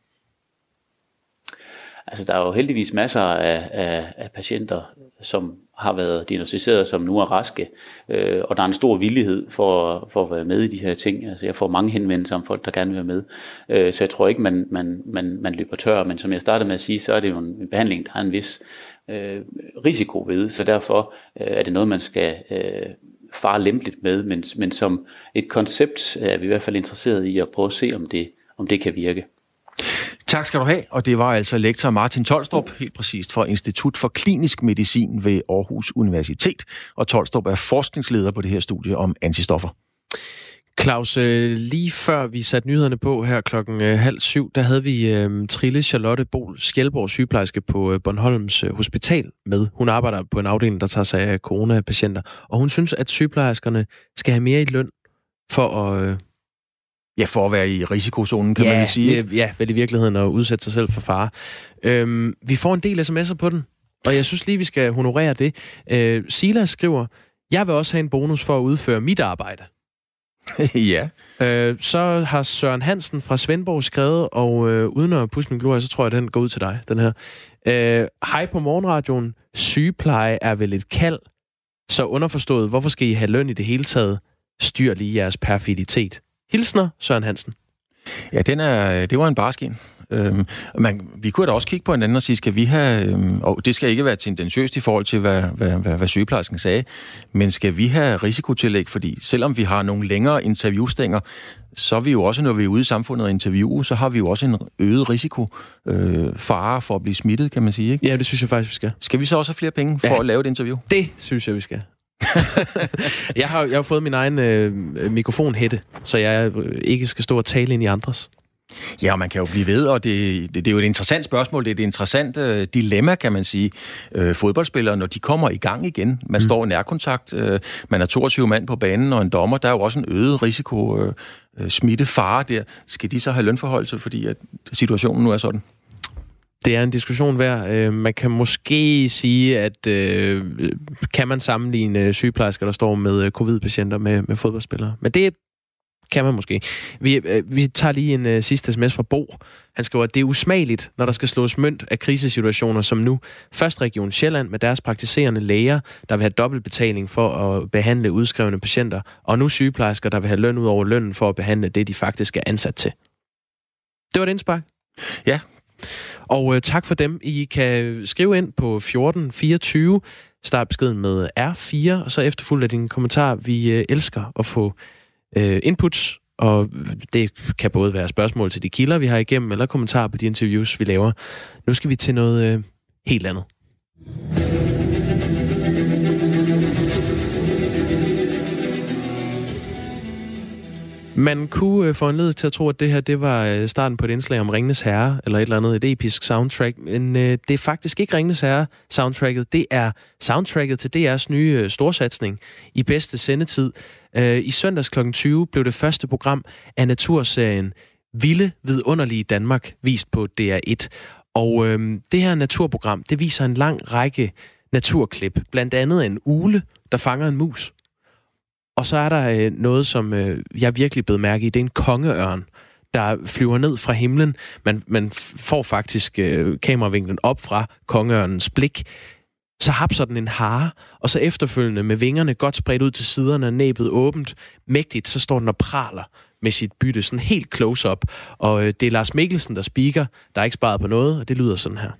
Altså, der er jo heldigvis masser af, af, af patienter, som har været diagnostiseret, som nu er raske, øh, og der er en stor villighed for, for at være med i de her ting. Altså, jeg får mange henvendelser om folk, der gerne vil være med. Øh, så jeg tror ikke, man, man, man, man løber tør, men som jeg startede med at sige, så er det jo en behandling, der har en vis øh, risiko ved, så derfor øh, er det noget, man skal øh, fare lempeligt med, men, men som et koncept er vi i hvert fald interesseret i at prøve at se, om det, om det kan virke. Tak skal du have, og det var altså lektor Martin Tolstrup, helt præcist fra Institut for Klinisk Medicin ved Aarhus Universitet, og Tolstrup er forskningsleder på det her studie om antistoffer. Claus, øh, lige før vi satte nyhederne på her klokken øh, halv syv, der havde vi øh, Trille Charlotte Bol Skjelborg, sygeplejerske på øh, Bornholms Hospital med. Hun arbejder på en afdeling, der tager sig af coronapatienter, og hun synes, at sygeplejerskerne skal have mere i løn for at, Ja, for at være i risikozonen, kan ja, man sige. Ja, vel i virkeligheden at udsætte sig selv for fare. Øhm, vi får en del sms'er på den, og jeg synes lige, vi skal honorere det. Øh, Silas skriver, jeg vil også have en bonus for at udføre mit arbejde. ja. Øh, så har Søren Hansen fra Svendborg skrevet, og øh, uden at pusse min glorie, så tror jeg, den går ud til dig, den her. Øh, Hej på morgenradioen. Sygepleje er vel et kald. Så underforstået, hvorfor skal I have løn i det hele taget? Styr lige jeres perfiditet. Hilsner, Søren Hansen. Ja, den er, det var en barskin. Øhm, man, vi kunne da også kigge på en anden og sige, skal vi have, øhm, og det skal ikke være tendentiøst i forhold til, hvad, hvad, hvad, hvad sygeplejersken sagde, men skal vi have risikotillæg, fordi selvom vi har nogle længere interviewstænger, så er vi jo også, når vi er ude i samfundet og interviewe, så har vi jo også en øget risiko, øh, fare for at blive smittet, kan man sige. Ikke? Ja, det synes jeg faktisk, vi skal. Skal vi så også have flere penge for ja, at lave et interview? Det synes jeg, vi skal. jeg, har, jeg har fået min egen øh, mikrofonhætte, så jeg øh, ikke skal stå og tale ind i andres. Ja, og man kan jo blive ved, og det, det, det er jo et interessant spørgsmål, det er et interessant øh, dilemma, kan man sige. Øh, fodboldspillere, når de kommer i gang igen, man mm. står i nærkontakt, øh, man er 22 mand på banen, og en dommer, der er jo også en øget risiko, øh, øh smitte, fare der. Skal de så have lønforhold fordi at situationen nu er sådan? Det er en diskussion værd. Øh, man kan måske sige, at øh, kan man sammenligne sygeplejersker, der står med øh, covid-patienter med, med fodboldspillere. Men det kan man måske. Vi, øh, vi tager lige en øh, sidste sms fra Bo. Han skriver, at det er usmageligt, når der skal slås mønt af krisesituationer som nu. Først Region Sjælland med deres praktiserende læger, der vil have dobbeltbetaling for at behandle udskrevne patienter, og nu sygeplejersker, der vil have løn ud over lønnen for at behandle det, de faktisk er ansat til. Det var det indspark. Ja, og øh, tak for dem. I kan skrive ind på 1424, start beskeden med R4, og så efterfulgt af din kommentar. Vi øh, elsker at få øh, inputs, og det kan både være spørgsmål til de kilder, vi har igennem, eller kommentarer på de interviews, vi laver. Nu skal vi til noget øh, helt andet. Man kunne øh, få en til at tro, at det her det var øh, starten på et indslag om Ringnes Herre, eller et eller andet, et episk soundtrack, men øh, det er faktisk ikke Ringnes Herre soundtracket, det er soundtracket til DR's nye øh, storsatsning i bedste sendetid. Øh, I søndags kl. 20 blev det første program af naturserien Vilde Vidunderlige Danmark vist på DR1. Og øh, det her naturprogram, det viser en lang række naturklip, blandt andet en ule, der fanger en mus. Og så er der øh, noget, som øh, jeg virkelig blev mærke i. Det er en kongeørn, der flyver ned fra himlen. Man, man får faktisk øh, kameravinklen op fra kongeørnens blik. Så hapser den en hare, og så efterfølgende med vingerne godt spredt ud til siderne og næbet åbent, mægtigt, så står den og praler med sit bytte, sådan helt close-up. Og øh, det er Lars Mikkelsen, der speaker. Der er ikke sparet på noget, og det lyder sådan her.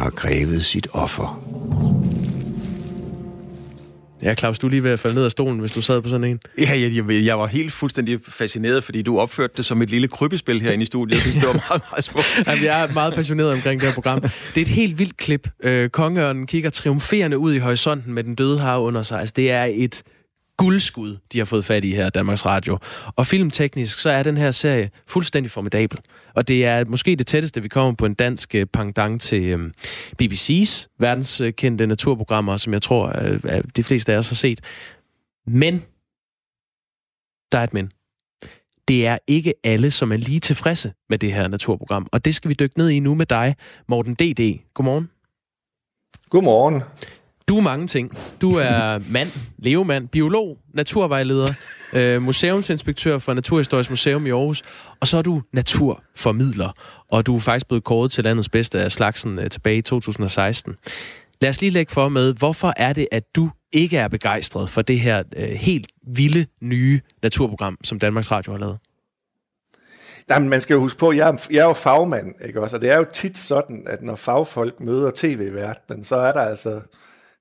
Har grebet sit offer. Ja, Claus, du er lige ved at falde ned af stolen, hvis du sad på sådan en. Ja, jeg, jeg, jeg var helt fuldstændig fascineret, fordi du opførte det som et lille krybespil herinde i studiet. Jeg synes, det var meget, meget smukt. Jamen, jeg er meget passioneret omkring det her program. Det er et helt vildt klip. Øh, Kongeørnen kigger triumferende ud i horisonten med den døde har under sig. Altså, det er et guldskud, de har fået fat i her, Danmarks Radio. Og filmteknisk, så er den her serie fuldstændig formidabel. Og det er måske det tætteste, vi kommer på en dansk øh, pangdang til øhm, BBC's verdenskendte naturprogrammer, som jeg tror, øh, at de fleste af os har set. Men, der er et men. Det er ikke alle, som er lige tilfredse med det her naturprogram. Og det skal vi dykke ned i nu med dig, Morten D.D. Godmorgen. Godmorgen. Du er mange ting. Du er mand, levemand, biolog, naturvejleder, øh, museumsinspektør for Naturhistorisk Museum i Aarhus, og så er du naturformidler, og du er faktisk blevet kåret til landets bedste af slagsen øh, tilbage i 2016. Lad os lige lægge for med, hvorfor er det, at du ikke er begejstret for det her øh, helt vilde nye naturprogram, som Danmarks Radio har lavet? Jamen, man skal jo huske på, at jeg, er, jeg er jo fagmand, ikke også? Og det er jo tit sådan, at når fagfolk møder tv-verdenen, så er der altså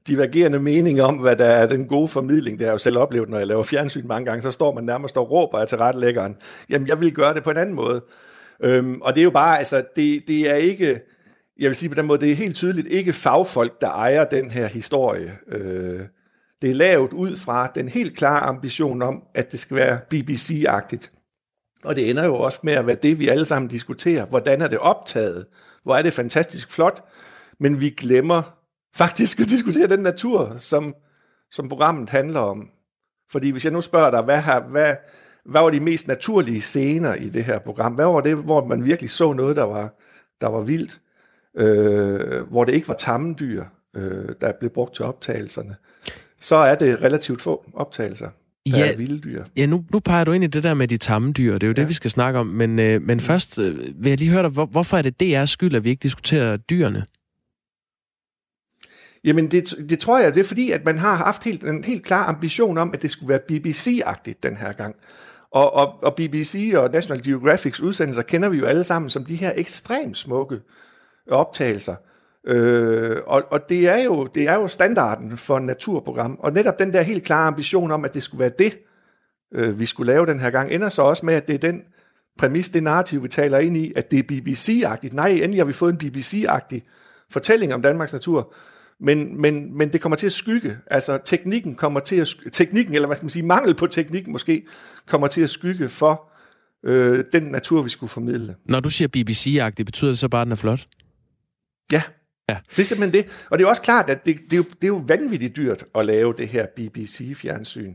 divergerende meninger om, hvad der er den gode formidling. Det har jeg jo selv oplevet, når jeg laver fjernsyn mange gange, så står man nærmest og råber til retlæggeren. Jamen, jeg vil gøre det på en anden måde. Øhm, og det er jo bare, altså, det, det er ikke, jeg vil sige på den måde, det er helt tydeligt ikke fagfolk, der ejer den her historie. Øh, det er lavet ud fra den helt klare ambition om, at det skal være BBC-agtigt. Og det ender jo også med at være det, vi alle sammen diskuterer. Hvordan er det optaget? Hvor er det fantastisk flot? Men vi glemmer faktisk at diskutere den natur, som, som programmet handler om. Fordi hvis jeg nu spørger dig, hvad, har, hvad, hvad var de mest naturlige scener i det her program? Hvad var det, hvor man virkelig så noget, der var, der var vildt? Øh, hvor det ikke var tamme dyr, øh, der blev brugt til optagelserne. Så er det relativt få optagelser. Der ja, er vilde dyr. Ja, nu, nu peger du ind i det der med de tamme dyr, det er jo ja. det, vi skal snakke om. Men, øh, men først øh, vil jeg lige høre dig, hvor, hvorfor er det DR's skyld, at vi ikke diskuterer dyrene? Jamen, det, det tror jeg, det er fordi, at man har haft helt, en helt klar ambition om, at det skulle være BBC-agtigt den her gang. Og, og, og BBC og National Geographics udsendelser kender vi jo alle sammen som de her ekstremt smukke optagelser. Øh, og og det, er jo, det er jo standarden for et naturprogram. Og netop den der helt klare ambition om, at det skulle være det, øh, vi skulle lave den her gang, ender så også med, at det er den præmis, det narrativ, vi taler ind i, at det er BBC-agtigt. Nej, endelig har vi fået en BBC-agtig fortælling om Danmarks natur, men, men, men det kommer til at skygge. Altså teknikken kommer til at teknikken, eller hvad skal man sige, mangel på teknik måske, kommer til at skygge for øh, den natur, vi skulle formidle. Når du siger BBC-agtigt, betyder det så bare, at den er flot? Ja, Ja. Det er simpelthen det. Og det er også klart, at det, det, er, jo, det er jo vanvittigt dyrt at lave det her BBC-fjernsyn.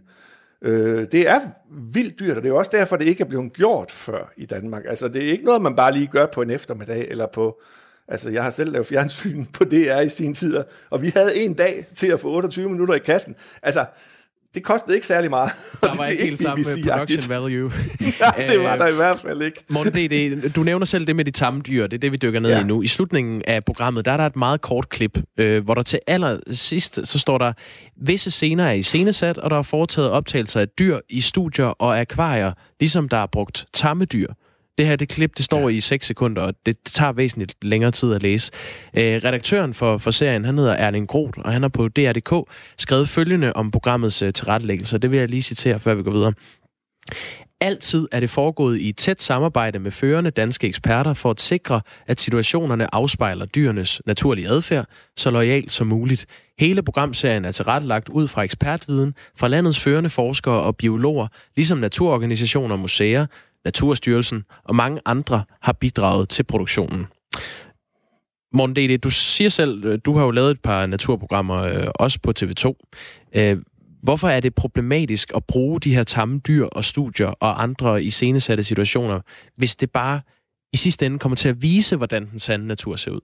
Øh, det er vildt dyrt, og det er også derfor, det ikke er blevet gjort før i Danmark. Altså, det er ikke noget, man bare lige gør på en eftermiddag, eller på, Altså, jeg har selv lavet fjernsyn på DR i sin tid, og vi havde en dag til at få 28 minutter i kassen. Altså, det kostede ikke særlig meget. Der var ikke helt samme production value. ja, det var der i hvert fald ikke. Morten D., du nævner selv det med de tamme dyr. Det er det, vi dykker ned ja. i nu. I slutningen af programmet, der er der et meget kort klip, øh, hvor der til allersidst, så står der, visse scener er i scenesat, og der er foretaget optagelser af dyr i studier og akvarier, ligesom der er brugt tamme dyr. Det her det klip, det står ja. i 6 sekunder, og det tager væsentligt længere tid at læse. Øh, redaktøren for, for serien, han hedder Erling Groth, og han har på DR.dk skrevet følgende om programmets uh, tilrettelæggelse. Det vil jeg lige citere, før vi går videre. Altid er det foregået i tæt samarbejde med førende danske eksperter for at sikre, at situationerne afspejler dyrenes naturlige adfærd så lojalt som muligt. Hele programserien er tilrettelagt ud fra ekspertviden fra landets førende forskere og biologer, ligesom naturorganisationer og museer, Naturstyrelsen og mange andre har bidraget til produktionen. Morten D.D., du siger selv, øh, du har jo lavet et par naturprogrammer, øh, også på TV2. Øh, hvorfor er det problematisk at bruge de her tamme dyr og studier og andre i senesatte situationer, hvis det bare i sidste ende kommer til at vise, hvordan den sande natur ser ud?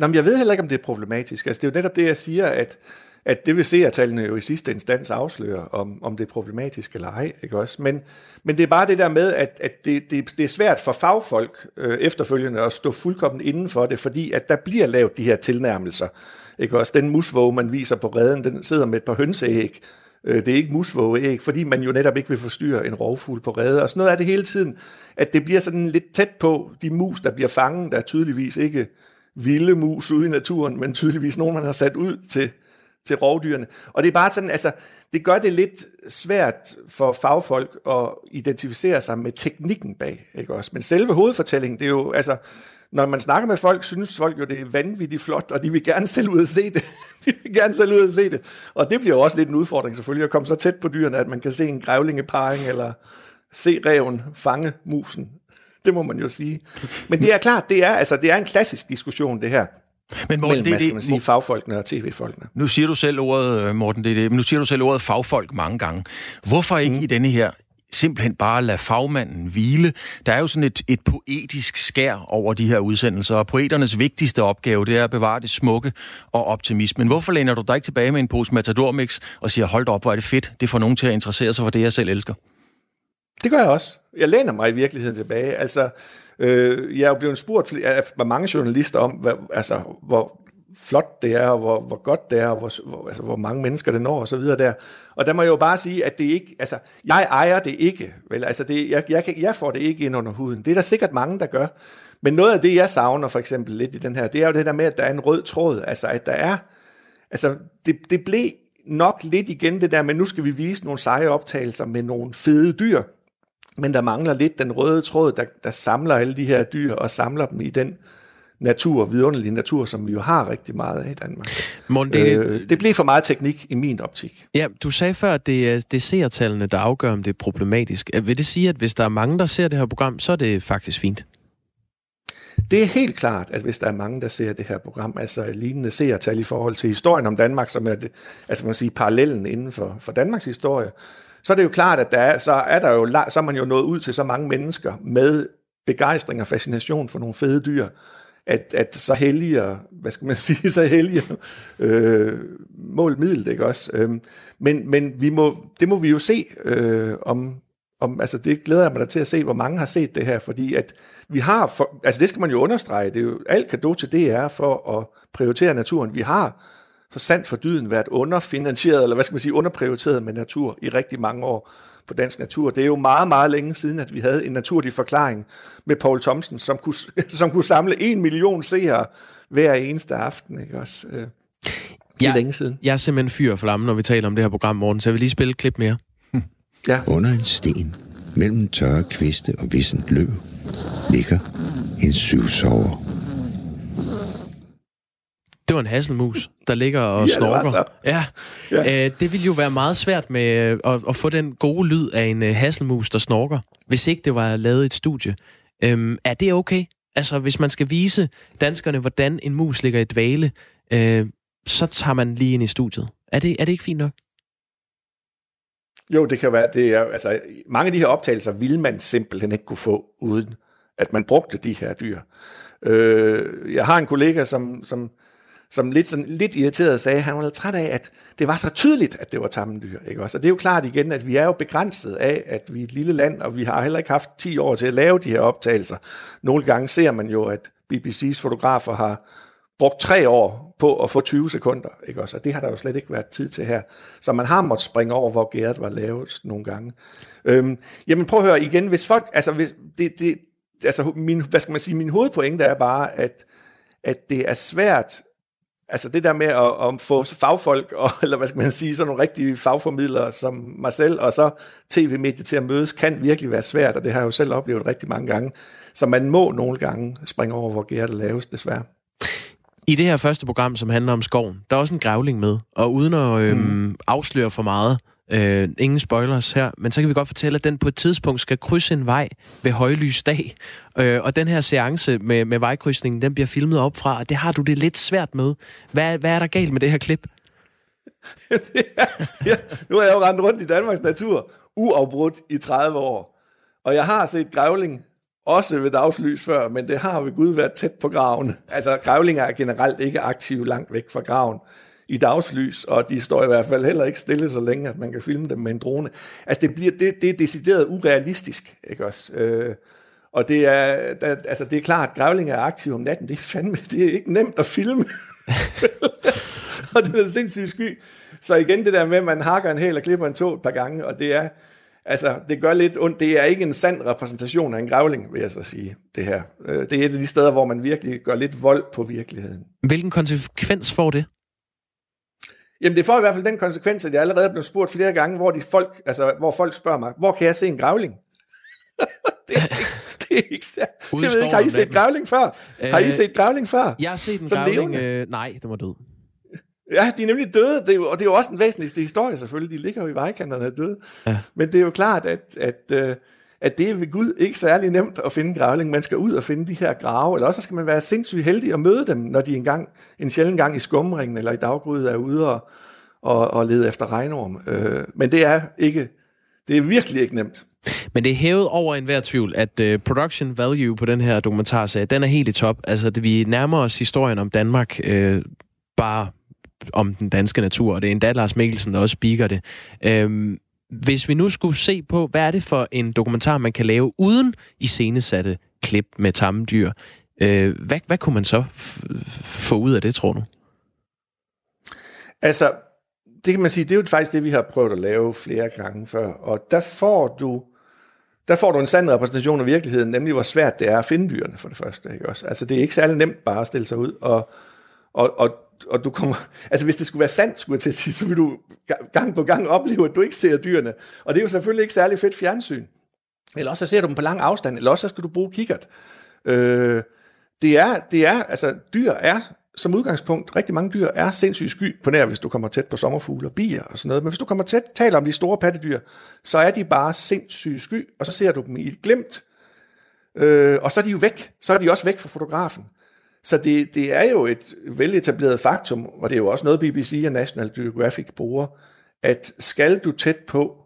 Nå, jeg ved heller ikke, om det er problematisk. Altså, det er jo netop det, jeg siger, at, at det vil se, at tallene jo i sidste instans afslører, om, om det er problematisk eller ej. Ikke også? Men, men det er bare det der med, at, at det, det, det er svært for fagfolk øh, efterfølgende at stå fuldkommen inden for det, fordi at der bliver lavet de her tilnærmelser. Ikke også? Den musvåge, man viser på redden, den sidder med et par hønseæg. Øh, det er ikke musvågeæg, fordi man jo netop ikke vil forstyrre en rovfugl på redde. Og sådan noget er det hele tiden, at det bliver sådan lidt tæt på de mus, der bliver fanget, der er tydeligvis ikke vilde mus ude i naturen, men tydeligvis nogen, man har sat ud til, til rovdyrene. Og det er bare sådan, altså, det gør det lidt svært for fagfolk at identificere sig med teknikken bag, ikke også? Men selve hovedfortællingen, det er jo, altså, når man snakker med folk, synes folk jo, det er vanvittigt flot, og de vil gerne selv ud og se det. de vil gerne selv ud og se det. Og det bliver jo også lidt en udfordring selvfølgelig, at komme så tæt på dyrene, at man kan se en grævlingeparing, eller se reven fange musen. Det må man jo sige. Men det er klart, det er, altså, det er en klassisk diskussion, det her. Men Morten, mellem, det, det, man sige, fagfolkene og tv-folkene. Nu siger du selv ordet, øh, Morten, det, det, men nu siger du selv ordet fagfolk mange gange. Hvorfor ikke mm. i denne her simpelthen bare lade fagmanden hvile. Der er jo sådan et, et poetisk skær over de her udsendelser, og poeternes vigtigste opgave, det er at bevare det smukke og optimismen. Hvorfor læner du dig ikke tilbage med en pose Matador-mix og siger, hold da op, hvor er det fedt, det får nogen til at interessere sig for det, jeg selv elsker? Det gør jeg også. Jeg læner mig i virkeligheden tilbage. Altså, øh, jeg er jo blevet spurgt af mange journalister om, hvad, altså, hvor flot det er, og hvor, hvor godt det er, og hvor, hvor, altså, hvor mange mennesker det når, og så videre der. Og der må jeg jo bare sige, at det ikke, altså, jeg ejer det ikke, vel, altså, det, jeg, jeg, jeg får det ikke ind under huden. Det er der sikkert mange, der gør. Men noget af det, jeg savner for eksempel lidt i den her, det er jo det der med, at der er en rød tråd, altså, at der er, altså, det, det blev nok lidt igen det der men nu skal vi vise nogle seje optagelser med nogle fede dyr, men der mangler lidt den røde tråd, der, der samler alle de her dyr og samler dem i den natur, vidunderlig natur, som vi jo har rigtig meget af i Danmark. Morten, det, øh, det blev for meget teknik i min optik. Ja, du sagde før, at det er, det er seertallene, der afgør, om det er problematisk. Vil det sige, at hvis der er mange, der ser det her program, så er det faktisk fint? Det er helt klart, at hvis der er mange, der ser det her program, altså lignende seertal i forhold til historien om Danmark, som er det, altså man siger, parallellen inden for, for Danmarks historie, så er det jo klart, at der er, så er der jo, så er man jo nået ud til så mange mennesker med begejstring og fascination for nogle fede dyr, at, at så helliger, hvad skal man sige, så helliger øh, mål middel, ikke også? Øhm, men men vi må, det må vi jo se, øh, om, om, altså det glæder jeg mig da til at se, hvor mange har set det her, fordi at vi har, for, altså det skal man jo understrege, det er jo alt kado til DR for at prioritere naturen. Vi har for sandt for dyden været underfinansieret, eller hvad skal man sige, underprioriteret med natur i rigtig mange år på dansk natur. Det er jo meget, meget længe siden, at vi havde en naturlig forklaring med Paul Thomsen, som kunne, som kunne samle en million seere hver eneste aften. Ikke også? Øh, ja, længe siden. Jeg er simpelthen fyr for lammen, når vi taler om det her program, morgen, så jeg vil lige spille et klip mere. Hm. Ja. Under en sten, mellem tørre kviste og vissent løv, ligger en syvsover. Det var en hasselmus, der ligger og ja, snorker. Det ja, ja. Øh, det ville jo være meget svært med øh, at, at få den gode lyd af en øh, hasselmus, der snorker, hvis ikke det var lavet et studie. Øhm, er det okay? Altså, hvis man skal vise danskerne, hvordan en mus ligger i dvale, øh, så tager man lige ind i studiet. Er det, er det ikke fint nok? Jo, det kan være. Det er, altså, mange af de her optagelser ville man simpelthen ikke kunne få, uden at man brugte de her dyr. Øh, jeg har en kollega, som, som som lidt, sådan, lidt irriteret sagde, at han var lidt træt af, at det var så tydeligt, at det var tammendyr. Ikke også? Og det er jo klart igen, at vi er jo begrænset af, at vi er et lille land, og vi har heller ikke haft 10 år til at lave de her optagelser. Nogle gange ser man jo, at BBC's fotografer har brugt tre år på at få 20 sekunder. Ikke også? Og det har der jo slet ikke været tid til her. Så man har måttet springe over, hvor Gert var lavet nogle gange. Øhm, jamen prøv at høre igen, hvis folk, altså, hvis, det, det, altså min, hvad skal man sige, min hovedpointe er bare, at, at det er svært Altså det der med at, at få fagfolk, og, eller hvad skal man sige, sådan nogle rigtige fagformidlere som mig selv, og så tv-mediet til at mødes, kan virkelig være svært, og det har jeg jo selv oplevet rigtig mange gange. Så man må nogle gange springe over, hvor gæret laves, desværre. I det her første program, som handler om skoven, der er også en grævling med, og uden at øhm, mm. afsløre for meget, Øh, ingen spoilers her, men så kan vi godt fortælle, at den på et tidspunkt skal krydse en vej ved højlys dag. Øh, og den her seance med, med vejkrydsningen, den bliver filmet op fra, og det har du det lidt svært med. Hvad, hvad er der galt med det her klip? ja, nu har jeg jo rendt rundt i Danmarks natur uafbrudt i 30 år. Og jeg har set grævling også ved dagslys før, men det har ved Gud været tæt på graven. Altså, grævlinger er generelt ikke aktive langt væk fra graven i dagslys, og de står i hvert fald heller ikke stille så længe, at man kan filme dem med en drone. Altså, det, bliver, det, det er decideret urealistisk, ikke også? Øh, og det er, der, altså, det er klart, at grævling er aktiv om natten. Det er fandme, det er ikke nemt at filme. og det er sindssygt sky. Så igen det der med, at man hakker en hel og klipper en tog et par gange, og det er, altså, det gør lidt ondt. Det er ikke en sand repræsentation af en grævling, vil jeg så sige, det her. Øh, det er et af de steder, hvor man virkelig gør lidt vold på virkeligheden. Hvilken konsekvens får det? Jamen det får i hvert fald den konsekvens, at jeg allerede er blevet spurgt flere gange, hvor, de folk, altså, hvor folk spørger mig, hvor kan jeg se en grævling? det, er ikke, det er ikke jeg ved ikke, har I set grævling før? Øh, har I set grævling før? Jeg har set en grævling, øh, nej, det var død. Ja, de er nemlig døde, det er jo, og det er jo også den væsentligste historie selvfølgelig, de ligger jo i vejkanterne og døde. Ja. Men det er jo klart, at, at, øh, at det er ved Gud ikke særlig nemt at finde gravling. Man skal ud og finde de her grave, eller også skal man være sindssygt heldig at møde dem, når de engang, en sjældent gang i skumringen eller i daggrydet er ude og, og, og lede efter regnorm. Øh, men det er ikke, det er virkelig ikke nemt. Men det er hævet over enhver tvivl, at uh, production value på den her dokumentarserie, den er helt i top. Altså, det, vi nærmer os historien om Danmark uh, bare om den danske natur, og det er endda Lars Mikkelsen, der også speaker det. Uh, hvis vi nu skulle se på, hvad er det for en dokumentar, man kan lave uden iscenesatte klip med tamme dyr, øh, hvad, hvad kunne man så få ud af det, tror du? Altså, det kan man sige, det er jo faktisk det, vi har prøvet at lave flere gange før, og der får du der får du en sand repræsentation af virkeligheden, nemlig hvor svært det er at finde dyrene for det første. Ikke også? Altså det er ikke særlig nemt bare at stille sig ud, og, og, og, og du kommer, altså hvis det skulle være sandt, skulle jeg til at sige, så vil du gang på gang opleve, at du ikke ser dyrene. Og det er jo selvfølgelig ikke særlig fedt fjernsyn. Eller også så ser du dem på lang afstand, eller også så skal du bruge kikkert. Øh, det er, det er, altså dyr er som udgangspunkt, rigtig mange dyr er sindssygt sky på nær, hvis du kommer tæt på sommerfugle og bier og sådan noget. Men hvis du kommer tæt, taler om de store pattedyr, så er de bare sindssygt sky, og så ser du dem i et glimt, øh, og så er de jo væk. Så er de også væk fra fotografen. Så det, det er jo et veletableret faktum, og det er jo også noget BBC og National Geographic bruger, at skal du tæt på,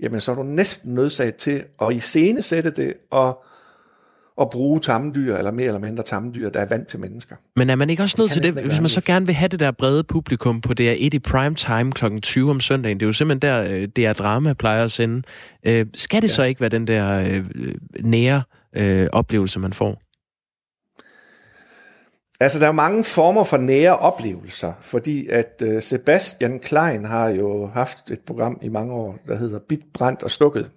jamen så er du næsten nødsaget til at iscenesætte det, og at bruge tamdyr, eller mere eller mindre tamdyr, der er vant til mennesker. Men er man ikke også nødt til det, hvis man så gerne vil have det der brede publikum på DR1 i prime time kl. 20 om søndagen? Det er jo simpelthen der, øh, DR Drama plejer at sende. Øh, skal det ja. så ikke være den der øh, nære øh, oplevelse, man får? Altså, der er mange former for nære oplevelser, fordi at øh, Sebastian Klein har jo haft et program i mange år, der hedder Bit, Brændt og Stukket.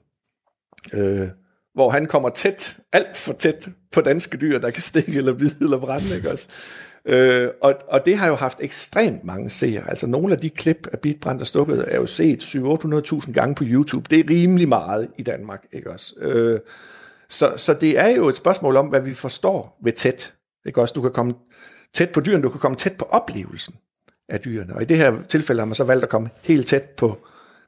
øh, hvor han kommer tæt, alt for tæt på danske dyr, der kan stikke eller bide eller brænde, ikke også? Øh, og, og det har jo haft ekstremt mange seere. Altså nogle af de klip af Bitbrand og Stukket er jo set 700-800.000 gange på YouTube. Det er rimelig meget i Danmark, ikke også? Øh, så, så det er jo et spørgsmål om, hvad vi forstår ved tæt. Ikke også? Du kan komme tæt på dyrene, du kan komme tæt på oplevelsen af dyrene. Og i det her tilfælde har man så valgt at komme helt tæt på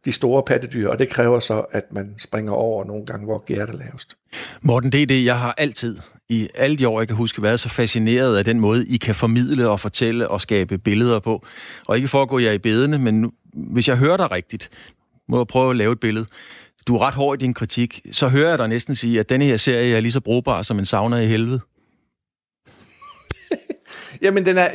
de store pattedyr, og det kræver så, at man springer over nogle gange, hvor gæret er lavest. Morten, det er det, jeg har altid i alle de år, jeg kan huske, været så fascineret af den måde, I kan formidle og fortælle og skabe billeder på. Og ikke for at gå jer i bedene, men nu, hvis jeg hører dig rigtigt, må jeg prøve at lave et billede. Du er ret hård i din kritik. Så hører jeg dig næsten sige, at denne her serie er lige så brugbar som en sauna i helvede. Jamen, den er,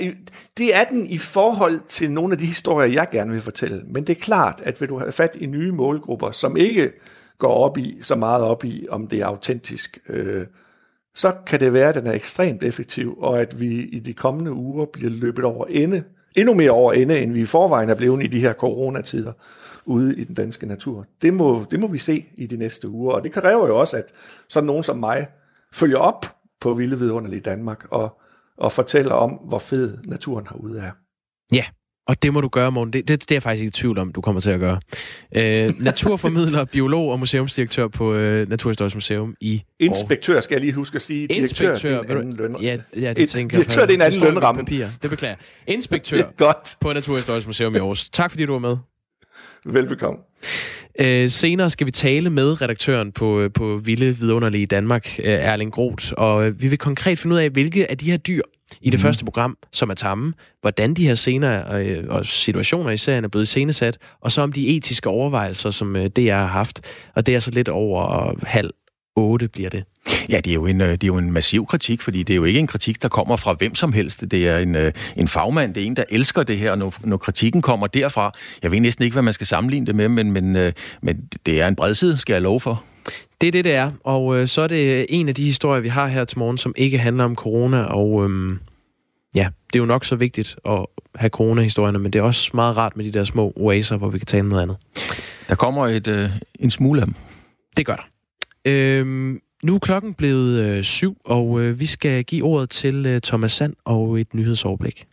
det er den i forhold til nogle af de historier, jeg gerne vil fortælle. Men det er klart, at vil du have fat i nye målgrupper, som ikke går op i så meget op i, om det er autentisk, øh, så kan det være, at den er ekstremt effektiv, og at vi i de kommende uger bliver løbet over ende, endnu mere over ende, end vi i forvejen er blevet i de her coronatider ude i den danske natur. Det må, det må vi se i de næste uger, og det kræver jo også, at sådan nogen som mig følger op på Vilde Vidunderlige Danmark, og og fortæller om, hvor fed naturen herude er. Ja, og det må du gøre, morgen. Det, det, det er jeg faktisk ikke i tvivl om, du kommer til at gøre. Øh, naturformidler, biolog og museumsdirektør på øh, Naturhistorisk Museum i Inspektør, skal jeg lige huske at sige. Direktør, Inspektør, det er en anden løn. Ja, ja det tænker Direktør, det er en anden lønramme. Papir. Det beklager Inspektør det godt. på Naturhistorisk Museum i Aarhus. Tak fordi du var med. Velbekomme. Øh, senere skal vi tale med redaktøren på, øh, på Vilde Vidunderlige Danmark, øh, Erling Groth, og øh, vi vil konkret finde ud af, hvilke af de her dyr i det mm. første program, som er tamme, hvordan de her scener øh, og situationer i serien er blevet scenesat, og så om de etiske overvejelser, som DR har haft. Og det er så lidt over halv otte bliver det. Ja, det er, jo en, øh, det er jo en massiv kritik, fordi det er jo ikke en kritik, der kommer fra hvem som helst. Det er en, øh, en fagmand, det er en, der elsker det her, når, når kritikken kommer derfra. Jeg ved næsten ikke, hvad man skal sammenligne det med, men, men, øh, men det er en bredside, skal jeg love for. Det er det, det er. Og øh, så er det en af de historier, vi har her til morgen, som ikke handler om corona. Og øhm, ja, det er jo nok så vigtigt at have corona-historierne, men det er også meget rart med de der små oaser, hvor vi kan tale om noget andet. Der kommer et, øh, en smule af dem. Det gør der. Øhm, nu er klokken blevet øh, syv, og øh, vi skal give ordet til øh, Thomas Sand og et nyhedsoverblik.